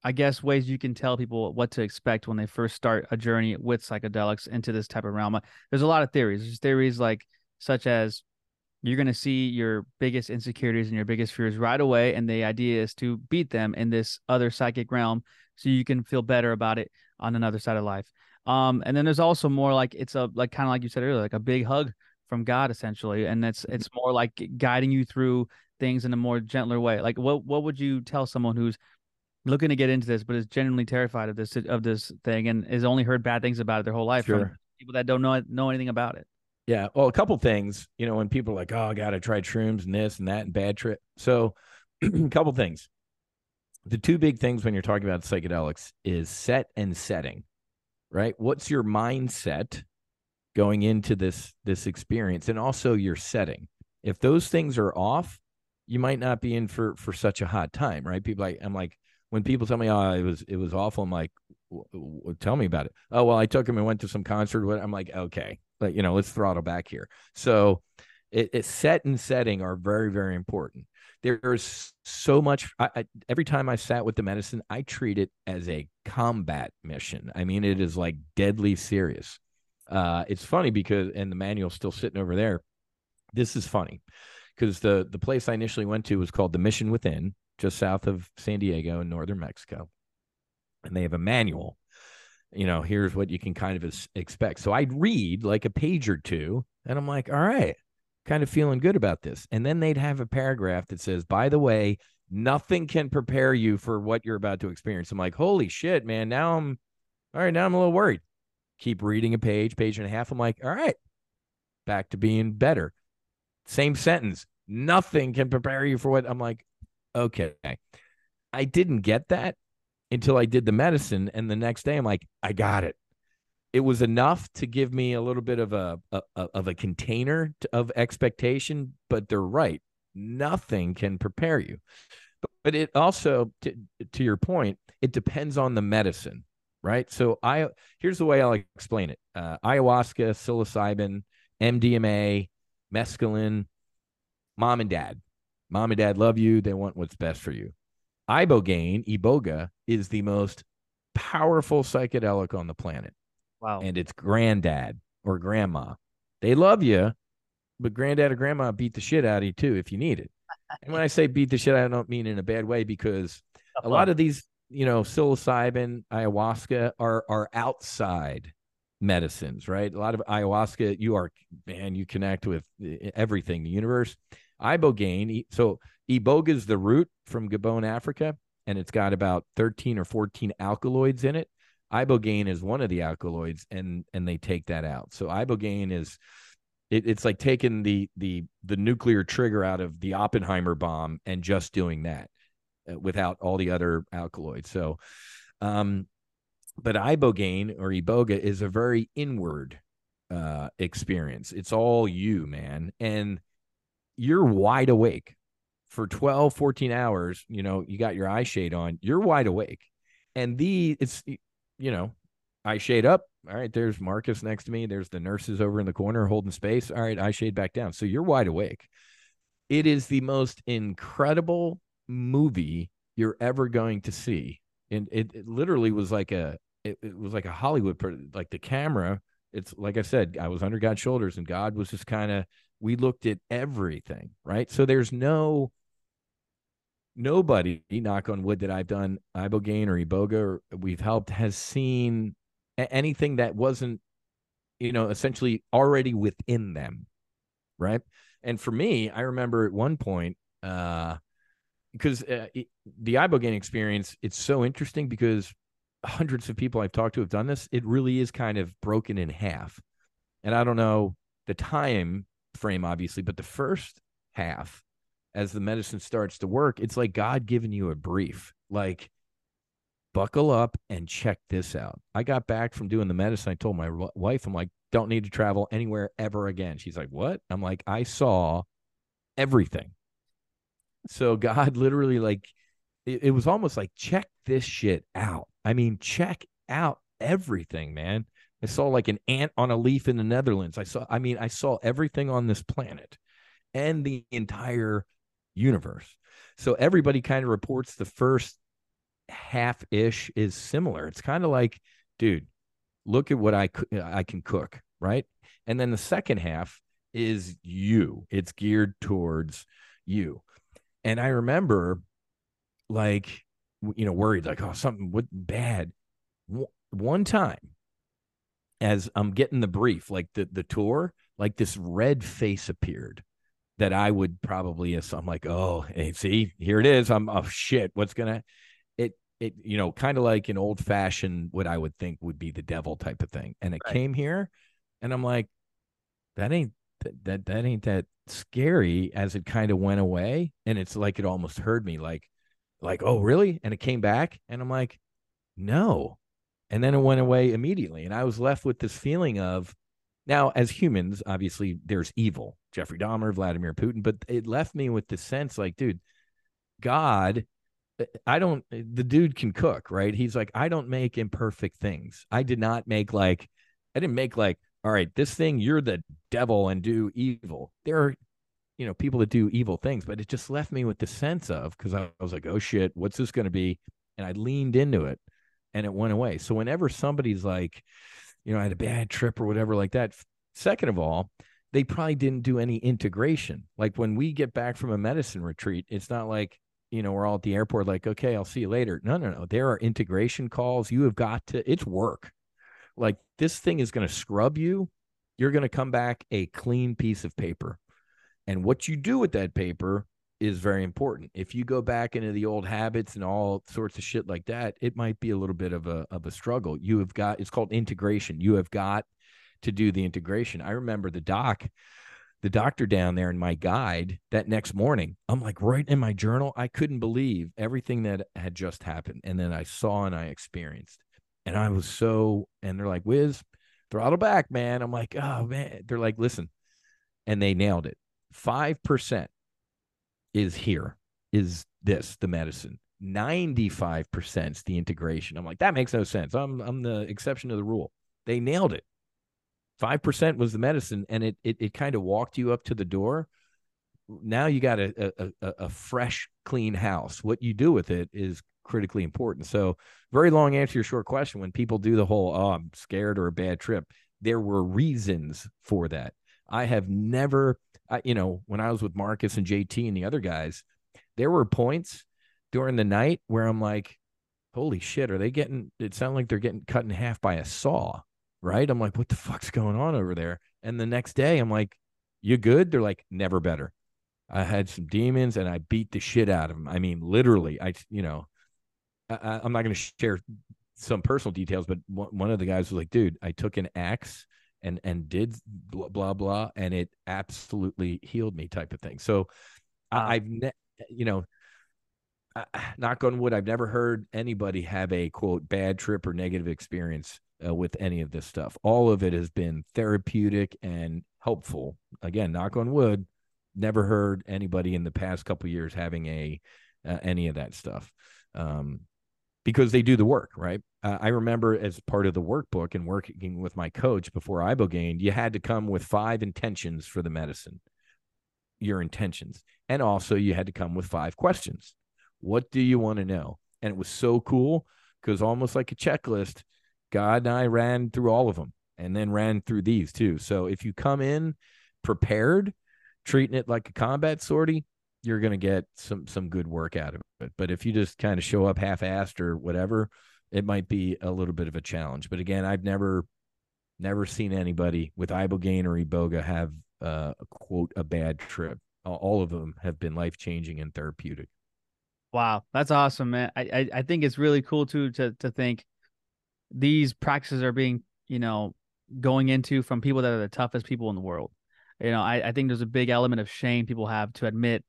I guess ways you can tell people what to expect when they first start a journey with psychedelics into this type of realm? There's a lot of theories. There's theories like such as you're going to see your biggest insecurities and your biggest fears right away and the idea is to beat them in this other psychic realm so you can feel better about it on another side of life. Um, and then there's also more like it's a like kind of like you said earlier, like a big hug from God essentially, and it's mm-hmm. it's more like guiding you through things in a more gentler way. Like what what would you tell someone who's looking to get into this but is genuinely terrified of this of this thing and has only heard bad things about it their whole life sure. from people that don't know know anything about it? Yeah, well, a couple things. You know, when people are like, "Oh, God, I tried shrooms and this and that and bad trip," so a couple things. The two big things when you're talking about psychedelics is set and setting right? What's your mindset going into this this experience and also your setting? If those things are off you might not be in for for such a hot time right? People like i'm like when people tell me oh it was it was awful i'm like tell me about it. Oh well i took him and went to some concert i'm like okay but you know, let's throttle back here. So it, it set and setting are very, very important. There's so much. I, I, every time I sat with the medicine, I treat it as a combat mission. I mean, it is like deadly serious. Uh, it's funny because, and the manual's still sitting over there. This is funny because the the place I initially went to was called the Mission Within, just south of San Diego in northern Mexico, and they have a manual. You know, here's what you can kind of expect. So I'd read like a page or two, and I'm like, all right, kind of feeling good about this. And then they'd have a paragraph that says, by the way, nothing can prepare you for what you're about to experience. I'm like, holy shit, man. Now I'm all right. Now I'm a little worried. Keep reading a page, page and a half. I'm like, all right, back to being better. Same sentence. Nothing can prepare you for what I'm like, okay. I didn't get that until I did the medicine. And the next day I'm like, I got it. It was enough to give me a little bit of a, a of a container of expectation but they're right. Nothing can prepare you. But, but it also to, to your point it depends on the medicine right? So i here's the way i'll explain it. Uh, ayahuasca psilocybin mdma mescaline mom and dad. Mom and dad love you. They want what's best for you ibogaine iboga is the most powerful psychedelic on the planet Wow. And it's granddad or grandma. They love you, but granddad or grandma beat the shit out of you too if you need it. and when I say beat the shit, I don't mean in a bad way because a lot of these, you know, psilocybin, ayahuasca are are outside medicines, right? A lot of ayahuasca, you are man, you connect with eh, everything, the universe. Ibogaine, so iboga is the root from Gabon, Africa, and it's got about 13 or 14 alkaloids in it. Ibogaine is one of the alkaloids and and they take that out. So ibogaine is it, it's like taking the the the nuclear trigger out of the oppenheimer bomb and just doing that uh, without all the other alkaloids. So um but ibogaine or iboga is a very inward uh experience. It's all you man. And you're wide awake for 12 14 hours you know you got your eye shade on you're wide awake and the it's you know, eye shade up. All right, there's Marcus next to me. There's the nurses over in the corner holding space. All right, eye shade back down. So you're wide awake. It is the most incredible movie you're ever going to see. And it, it literally was like a it, it was like a Hollywood like the camera. It's like I said, I was under God's shoulders and God was just kind of we looked at everything, right? So there's no nobody, knock on wood, that I've done ibogaine or iboga or we've helped has seen anything that wasn't, you know, essentially already within them, right? And for me, I remember at one point, uh, because uh, the ibogaine experience, it's so interesting because hundreds of people I've talked to have done this. It really is kind of broken in half, and I don't know the time frame, obviously, but the first half as the medicine starts to work, it's like God giving you a brief. Like, buckle up and check this out. I got back from doing the medicine. I told my wife, I'm like, don't need to travel anywhere ever again. She's like, what? I'm like, I saw everything. So God literally, like, it, it was almost like, check this shit out. I mean, check out everything, man. I saw like an ant on a leaf in the Netherlands. I saw, I mean, I saw everything on this planet and the entire universe. So everybody kind of reports the first half ish is similar. It's kind of like, dude, look at what I I can cook, right? And then the second half is you. It's geared towards you. And I remember like you know worried like oh something would bad one time as I'm getting the brief like the the tour like this red face appeared that I would probably I'm like, oh, hey, see, here it is. I'm oh shit, what's gonna it it you know, kind of like an old fashioned what I would think would be the devil type of thing. And it right. came here and I'm like, that ain't that, that that ain't that scary as it kind of went away. And it's like it almost heard me like, like, oh, really? And it came back and I'm like, no. And then it went away immediately. And I was left with this feeling of now, as humans, obviously there's evil, Jeffrey Dahmer, Vladimir Putin, but it left me with the sense like, dude, God, eh, I don't, eh, the dude can cook, right? He's like, I don't make imperfect things. I did not make like, I didn't make like all right, this thing, you're the devil and do evil. There are, you know, people that do evil things, but it just left me with the sense of because I was like, oh shit, what's this going to be? And I leaned into it and it went away. So whenever somebody's like, you know, I had a bad trip or whatever like that, second of all, they probably didn't do any integration. Like when we get back from a medicine retreat, it's not like, you know, we're all at the airport, like, okay, I'll see you later. No, no, no. There are integration calls. You have got to, it's work. Like this thing is going to scrub you. You're going to come back a clean piece of paper. And what you do with that paper is very important. If you go back into the old habits and all sorts of shit like that, it might be a little bit of a of a struggle. You have got it's called integration. You have got to do the integration. I remember the doc, the doctor down there and my guide that next morning. I'm like right in my journal. I couldn't believe everything that had just happened. And then I saw and I experienced. And I was so, and they're like, Whiz, throttle back, man. I'm like, oh man. They're like, listen. And they nailed it. Five percent is here, is this the medicine. 95% is the integration. I'm like, that makes no sense. I'm I'm the exception to the rule. They nailed it. 5% was the medicine and it it, it kind of walked you up to the door. Now you got a, a, a fresh clean house. What you do with it is critically important. So very long answer to your short question. When people do the whole oh i'm scared or a bad trip there were reasons for that. I have never I, you know when i was with marcus and jt and the other guys there were points during the night where i'm like holy shit are they getting it sounded like they're getting cut in half by a saw right? I'm like, what the fuck's going on over there? And the next day, I'm like, you good? They're like, never better. I had some demons and I beat the shit out of them. I mean, literally, I, you know, I, am not going to share some personal details, but one of the guys was like, dude, I took an axe and and did blah blah blah, and it absolutely healed me, type of thing. So I, I've, ne- you know, knock on wood, I've never heard anybody have a quote bad trip or negative experience uh, with any of this stuff. All of it has been therapeutic and helpful. Again, knock on wood. Never heard anybody in the past couple years having a uh, any of that stuff um, because they do the work, right? Uh, I remember as part of the workbook and working with my coach before ibogaine, you had to come with five intentions for the medicine, your intentions, and also you had to come with five questions. What do you want to know? And it was so cool because almost like a checklist, God and I ran through all of them and then ran through these too. So if you come in prepared, treating it like a combat sortie, you're going to get some some good work out of it. But if you just kind of show up half-assed or whatever, it might be a little bit of a challenge. But again, I've never never seen anybody with ibogaine or iboga have uh, quote a bad trip. All of them have been life changing and therapeutic. Wow, that's awesome, man. I, I I think it's really cool too to to think these practices are being, you know, going into from people that are the toughest people in the world. You know, I, I think there's a big element of shame people have to admit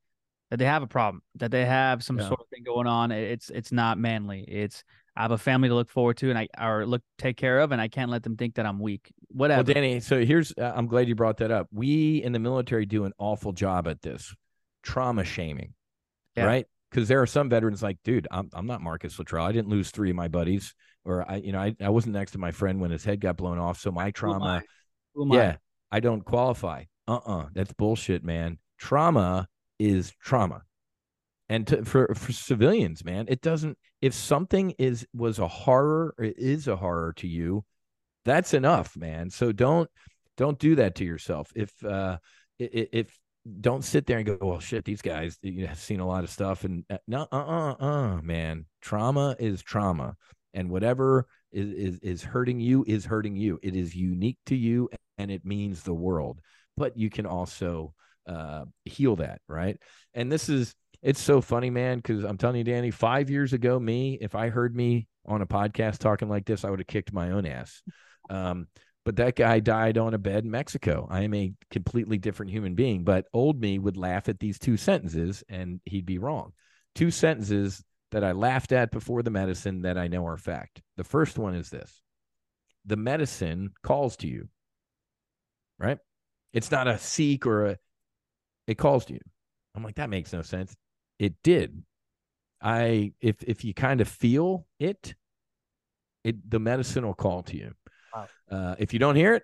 that they have a problem, that they have some yeah. sort of thing going on. It's it's not manly. It's I have a family to look forward to and I or look take care of, and I can't let them think that I'm weak. Whatever. Well, Danny, so here's uh, I'm glad you brought that up. We in the military do an awful job at this trauma shaming, yeah. right? Because there are some veterans like, dude, I'm I'm not Marcus Luttrell. I didn't lose three of my buddies or I, you know, I, I wasn't next to my friend when his head got blown off. So my trauma, Who yeah, I? I don't qualify. Uh uh-uh, uh, that's bullshit, man. Trauma is trauma. And to, for for civilians, man, it doesn't. If something is was a horror, or is a horror to you, that's enough, man. So don't don't do that to yourself. If uh if don't sit there and go, well, shit, these guys you have seen a lot of stuff, and uh, no, uh, uh, uh, man, trauma is trauma and whatever is, is is hurting you is hurting you. It is unique to you and it means the world. But you can also uh, heal that right? And this is it's so funny man because i'm telling you danny five years ago me if i heard me on a podcast talking like this i would have kicked my own ass. Um, but that guy died on a bed in mexico. I am a completely different human being but old me would laugh at these two sentences and he'd be wrong. Two sentences that I laughed at before the medicine that I know are fact. The first one is this the medicine calls to you, right? It's not a seek or a, it calls to you. I'm like, that makes no sense. It did. I, if, if you kind of feel it, it, the medicine will call to you. Wow. Uh, if you don't hear it,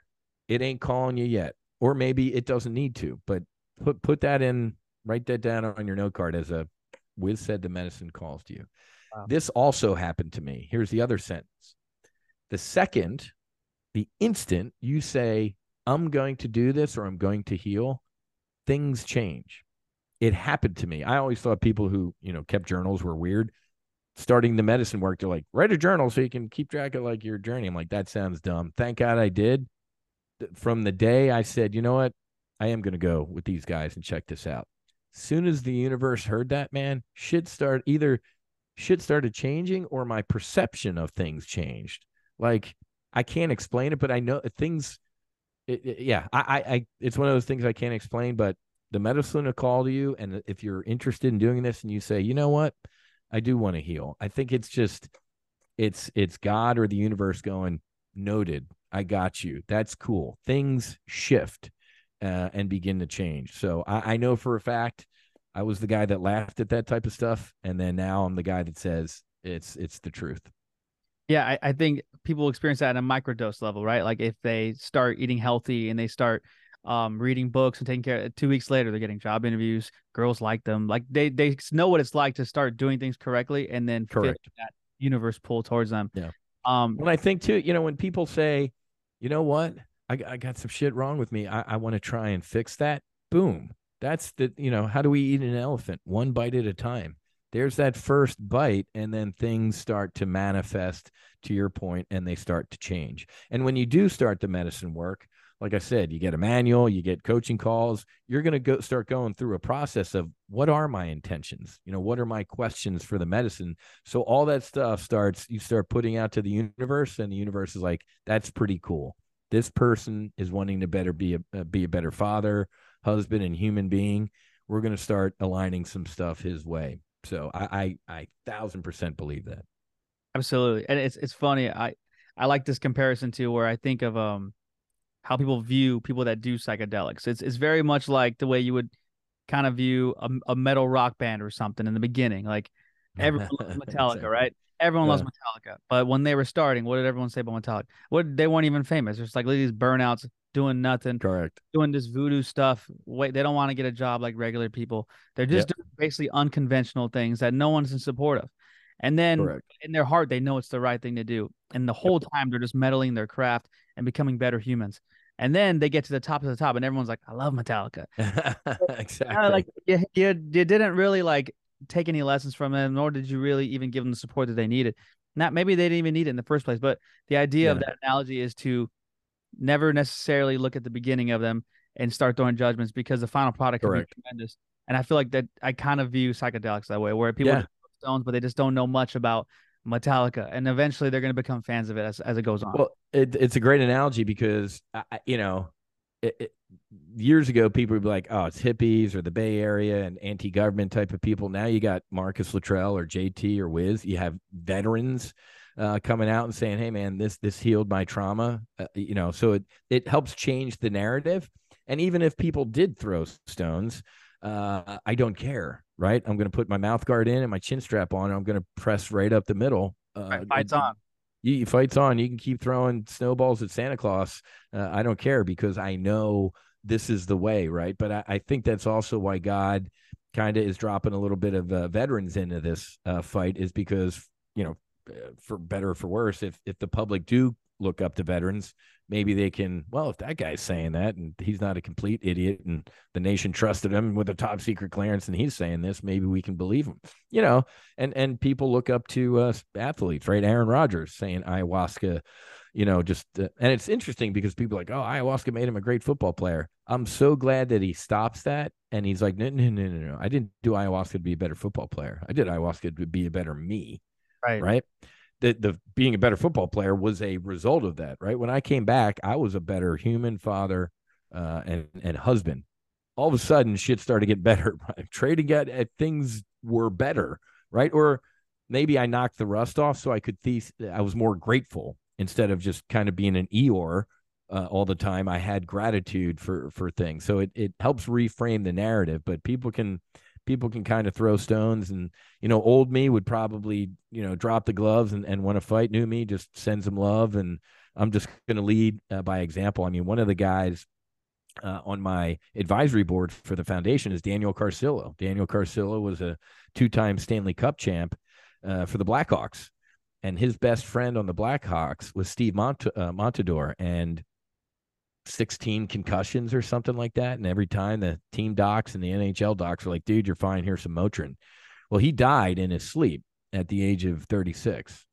it ain't calling you yet. Or maybe it doesn't need to, but put put that in, write that down on your note card as a Whiz said the medicine calls to you. Wow. This also happened to me. Here's the other sentence. The second, the instant you say, I'm going to do this or I'm going to heal, things change. It happened to me. I always thought people who, you know, kept journals were weird. Starting the medicine work, they're like, write a journal so you can keep track of like your journey. I'm like, that sounds dumb. Thank God I did. From the day I said, you know what, I am going to go with these guys and check this out. Soon as the universe heard that, man, shit started either shit started changing or my perception of things changed. Like I can't explain it, but I know things. It, it, yeah, I, I, I, it's one of those things I can't explain, but the medicine will call to you, and if you're interested in doing this, and you say, you know what, I do want to heal. I think it's just, it's, it's God or the universe going, noted. I got you. That's cool. Things shift uh, and begin to change. So I, I know for a fact I was the guy that laughed at that type of stuff, and then now I'm the guy that says it's it's the truth. Yeah, I, I think people experience that at a microdose level, right? Like if they start eating healthy and they start um, reading books and taking care. Two weeks later, they're getting job interviews. Girls like them. Like they they know what it's like to start doing things correctly and then correct that universe pull towards them. Yeah. Um. When I think too, you know, when people say, you know what, I I got some shit wrong with me. I I want to try and fix that. Boom. That's the you know how do we eat an elephant one bite at a time there's that first bite and then things start to manifest to your point and they start to change and when you do start the medicine work like i said you get a manual you get coaching calls you're going to go start going through a process of what are my intentions you know what are my questions for the medicine so all that stuff starts you start putting out to the universe and the universe is like that's pretty cool this person is wanting to better be a be a better father husband and human being we're going to start aligning some stuff his way so I, I, I thousand percent believe that. Absolutely, and it's it's funny. I I like this comparison too, where I think of um how people view people that do psychedelics. It's it's very much like the way you would kind of view a, a metal rock band or something in the beginning. Like everyone Metallica, exactly. right? Everyone yeah. loves Metallica. But when they were starting, what did everyone say about Metallica? What they weren't even famous. It's like these burnouts doing nothing. Correct. Doing this voodoo stuff. Wait, they don't want to get a job like regular people. They're just doing basically unconventional things that no one's in support of. And then Correct. in their heart, they know it's the right thing to do. And the whole yep. time, they're just meddling their craft and becoming better humans. And then they get to the top of the top, and everyone's like, "I love Metallica." exactly. like you, you, you didn't really like take any lessons from them, nor did you really even give them the support that they needed. Not maybe they didn't even need it in the first place, but the idea yeah. of that analogy is to never necessarily look at the beginning of them and start throwing judgments because the final product can be tremendous. And I feel like that I kind of view psychedelics that way, where people yeah. stones, but they just don't know much about Metallica, and eventually they're going to become fans of it as, as it goes on. Well, it, it's a great analogy because I, you know, it, it, years ago people would be like, "Oh, it's hippies or the Bay Area and anti-government type of people." Now you got Marcus Luttrell or JT or Whiz. You have veterans uh, coming out and saying, "Hey, man, this this healed my trauma." Uh, you know, so it it helps change the narrative. And even if people did throw stones, uh, I don't care. Right? I'm going to put my mouth guard in and my chin strap on. I'm going to press right up the middle. Uh, fights on. You, fights on. You can keep throwing snowballs at Santa Claus. Uh, I don't care because I know this is the way, right? But I, I think that's also why God kind of is dropping a little bit of uh, veterans into this uh, fight, is because you know for better or for worse, if if the public do look up to veterans, maybe they can. Well, if that guy's saying that and he's not a complete idiot, and the nation trusted him with a top secret clearance, and he's saying this, maybe we can believe him. You know, and and people look up to uh, athletes, right? Aaron Rodgers saying ayahuasca. You know, just uh, and it's interesting because people like, oh, ayahuasca made him a great football player. I'm so glad that he stops that and he's like, no, no, no, no, no. I didn't do ayahuasca to be a better football player. I did ayahuasca to be a better me Right. Right. The, the being a better football player was a result of that. Right. When I came back, I was a better human father uh, and, and husband. All of a sudden, shit started to get better. Trading at, at things were better. Right. Or maybe I knocked the rust off so I could, see I was more grateful instead of just kind of being an Eeyore uh, all the time. I had gratitude for for things, so it it helps reframe the narrative. But people can people can kind of throw stones and you know old me would probably you know drop the gloves and, and want to fight new me just sends them love and I'm just going to lead uh, by example. I mean, one of the guys uh, on my advisory board for the foundation is Daniel Carcillo. Daniel Carcillo was a two-time Stanley Cup champ uh, for the Blackhawks, and his best friend on the Blackhawks was Steve Mont- uh, Montador, and 16 concussions or something like that. And every time the team docs and the NHL docs are like, "Dude, you're fine. Here's some Motrin." Well, he died in his sleep at the age of 36,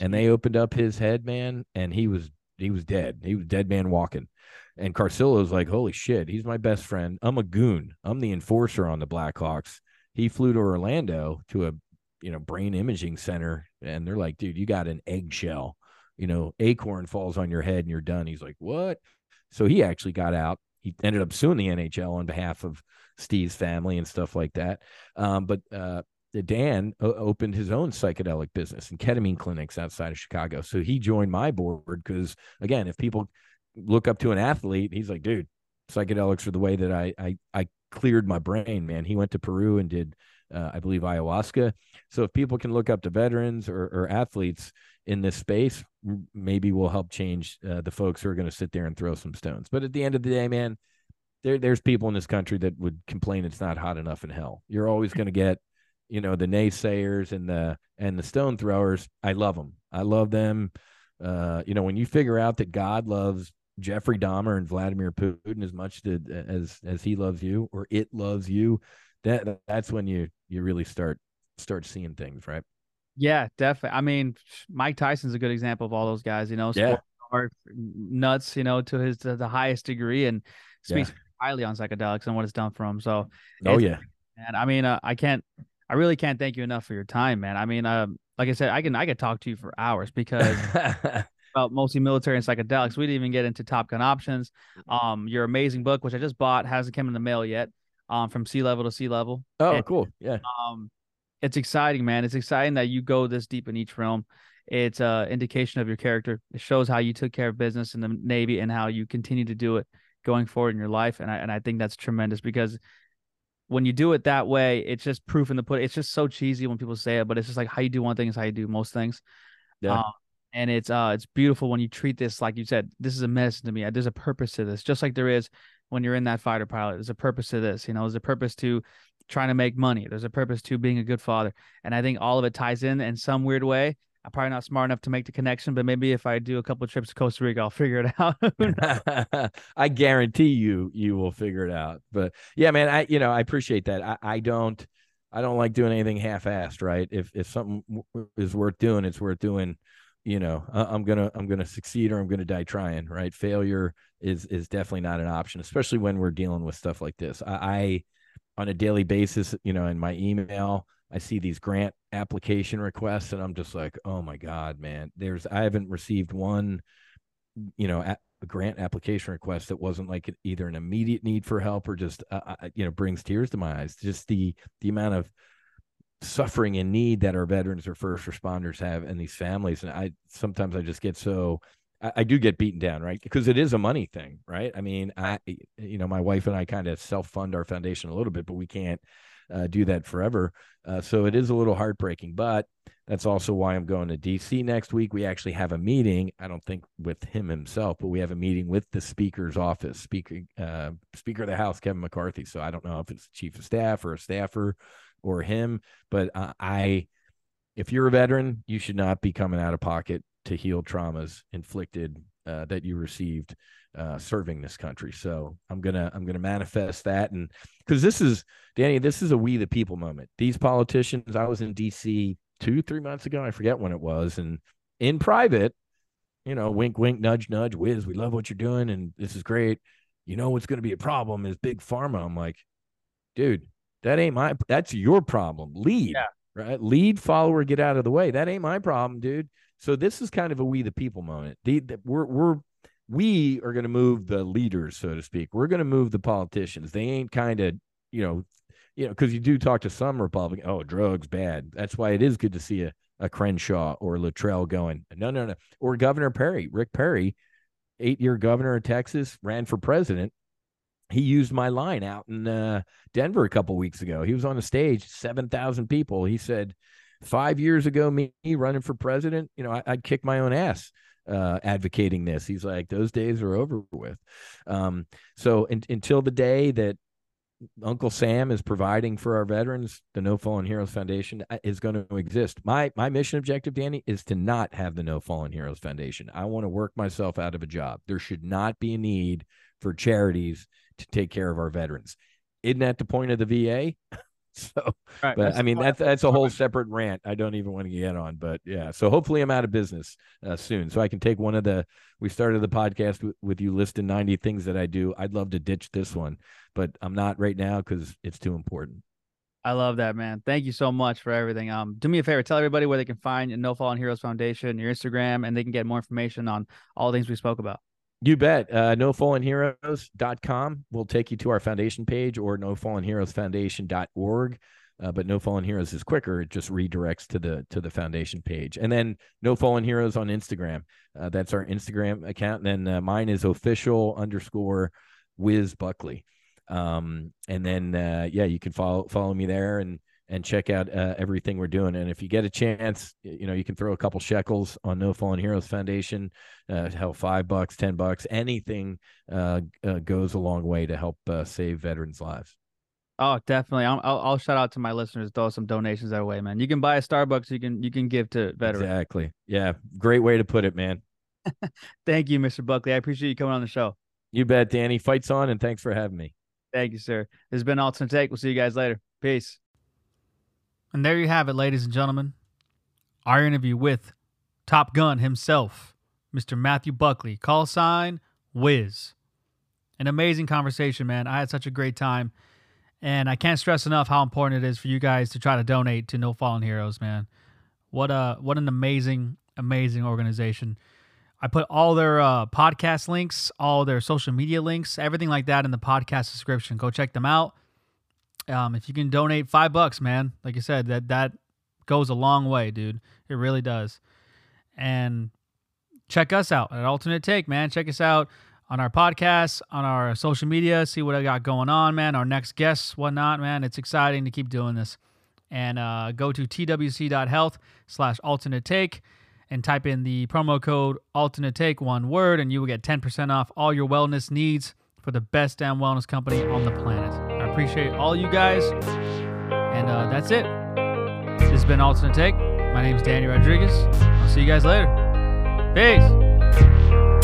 and they opened up his head, man, and he was he was dead. He was dead man walking. And Carcillo's like, holy shit, he's my best friend. I'm a goon. I'm the enforcer on the Blackhawks. He flew to Orlando to a you know brain imaging center, and they're like, dude, you got an eggshell. You know, acorn falls on your head and you're done. He's like, what? So he actually got out. He ended up suing the NHL on behalf of Steve's family and stuff like that. Um, but uh, Dan o- opened his own psychedelic business and ketamine clinics outside of Chicago. So he joined my board because, again, if people look up to an athlete, he's like, dude, psychedelics are the way that I I I cleared my brain, man. He went to Peru and did, uh, I believe, ayahuasca. So if people can look up to veterans or, or athletes in this space, maybe we'll help change uh, the folks who are going to sit there and throw some stones. But at the end of the day, man, there there's people in this country that would complain it's not hot enough in hell. You're always going to get, you know, the naysayers and the and the stone throwers. I love them. I love them. Uh, you know, when you figure out that God loves Jeffrey Dahmer and Vladimir Putin as much to, as as he loves you or it loves you, that that's when you you really start start seeing things, right? Yeah, definitely. I mean, Mike Tyson's a good example of all those guys. You know, yeah. nuts. You know, to his to the highest degree, and speaks yeah. highly on psychedelics and what it's done for him. So, oh yeah, and I mean, uh, I can't, I really can't thank you enough for your time, man. I mean, uh, like I said, I can I could talk to you for hours because about mostly military and psychedelics. We didn't even get into Top Gun options. Um, your amazing book, which I just bought, hasn't come in the mail yet. Um, from sea level to sea level. Oh, and, cool. Yeah. Um, it's exciting, man. It's exciting that you go this deep in each realm. It's a indication of your character. It shows how you took care of business in the Navy and how you continue to do it going forward in your life. And I and I think that's tremendous because when you do it that way, it's just proof in the put. It's just so cheesy when people say it, but it's just like how you do one thing is how you do most things. Yeah. Um, and it's uh it's beautiful when you treat this like you said this is a medicine to me there's a purpose to this just like there is when you're in that fighter pilot there's a purpose to this you know there's a purpose to trying to make money. There's a purpose to being a good father. And i think all of it ties in in some weird way. I'm probably not smart enough to make the connection but maybe if i do a couple trips to costa rica i'll figure it out. I guarantee you you will figure it out. But yeah man i you know i appreciate that. I, I don't i don't like doing anything half-assed right? If if something is worth doing it's worth doing you know i'm gonna i'm gonna succeed or i'm gonna die trying right? Failure is is definitely not an option especially when we're dealing with stuff like this. I, I on a daily basis you know in my email i see these grant application requests and i'm just like oh my god man there's i haven't received one you know a, a grant application request that wasn't like either an immediate need for help or just uh, uh you know brings tears to my eyes just the the amount of suffering and need that our veterans or first responders have and these families. And I sometimes I just get so I, I do get beaten down, right? Because it is a money thing, right? I mean, I you know, my wife and I kind of self fund our foundation a little bit, but we can't uh, do that forever. Uh, so it is a little heartbreaking, but that's also why I'm going to DC next week. We actually have a meeting. I don't think with him himself, but we have a meeting with the speaker's office, speaker, uh, Speaker of the House, Kevin McCarthy. So I don't know if it's chief of staff or a staffer or him. But uh, I, if you're a veteran, you should not be coming out of pocket to heal traumas inflicted uh, that you received uh, serving this country. So I'm gonna I'm gonna manifest that, and because this is Danny, this is a we the people moment. These politicians, I was in D.C. two three months ago, I forget when it was, and in private, you know, wink wink, nudge nudge, whiz, we love what you're doing, and this is great. You know what's going to be a problem is big pharma. I'm like, dude, that ain't my that's your problem. Lead. Yeah. Right. Lead follower, get out of the way. That ain't my problem, dude. So this is kind of a we the people moment. The, the, we're we're we are going to move the leaders, so to speak. We're going to move the politicians. They ain't kind of, you know, you know, because you do talk to some Republican. Oh, drugs bad. That's why it is good to see a, a Crenshaw or Luttrell going. No, no, no. Or Governor Perry, Rick Perry, eight year governor of Texas, ran for president he used my line out in uh, Denver a couple weeks ago. He was on the stage, 7,000 people. He said, Five years ago, me running for president, you know, I, would kick my own ass. uh, advocating this. He's like, those days are over with. Um, so in, until the day that Uncle Sam is providing for our veterans, the No Fallen Heroes Foundation uh, is going to exist. My my mission objective, Danny, is to not have the No Fallen Heroes Foundation. I want to work myself out of a job. There should not be a need for charities to take care of our veterans. Isn't that the point of the VA? so, right, but I mean that's that's a whole separate rant. I don't even want to get on, but yeah. So hopefully I'm out of business uh, soon, so I can take one of the. We started the podcast w- with you listing 90 things that I do. I'd love to ditch this one, but I'm not right now because it's too important. I love that, man. Thank you so much for everything. Um, do me a favor, tell everybody where they can find No Fallen Heroes Foundation, your Instagram, and they can get more information on all the things we spoke about. You bet. Uh, NoFallenHeroes.com will take you to our foundation page or NoFallenHeroesFoundation.org. Uh, but No Fallen Heroes is quicker. It just redirects to the to the foundation page. And then No Fallen Heroes on Instagram. Uh, that's our Instagram account. And then uh, mine is official underscore Whiz Buckley. Um, and then uh, yeah, you can follow follow me there and and check out uh, everything we're doing. And if you get a chance, you know, you can throw a couple shekels on No Fallen Heroes Foundation. Uh, hell, five bucks, ten bucks, anything uh, uh goes a long way to help uh, save veterans' lives. Oh, definitely. I'll, I'll, I'll shout out to my listeners. Throw some donations that way, man. You can buy a Starbucks. You can you can give to veterans. Exactly. Yeah. Great way to put it, man. Thank you, Mr. Buckley. I appreciate you coming on the show. You bet, Danny. Fights on, and thanks for having me. Thank you, sir. This has been Alternate Take. We'll see you guys later. Peace. And there you have it, ladies and gentlemen. Our interview with Top Gun himself, Mr. Matthew Buckley, call sign Whiz. An amazing conversation, man. I had such a great time. And I can't stress enough how important it is for you guys to try to donate to No Fallen Heroes, man. What a what an amazing, amazing organization. I put all their uh, podcast links, all their social media links, everything like that in the podcast description. Go check them out. Um, if you can donate five bucks, man, like I said, that that goes a long way, dude. It really does. And check us out at Alternate Take, man. Check us out on our podcast, on our social media. See what I got going on, man. Our next guests, whatnot, man. It's exciting to keep doing this. And uh, go to twc.health slash alternate take and type in the promo code alternate take one word, and you will get 10% off all your wellness needs for the best damn wellness company on the planet appreciate all you guys. And uh, that's it. This has been Alternate Take. My name is Danny Rodriguez. I'll see you guys later. Peace.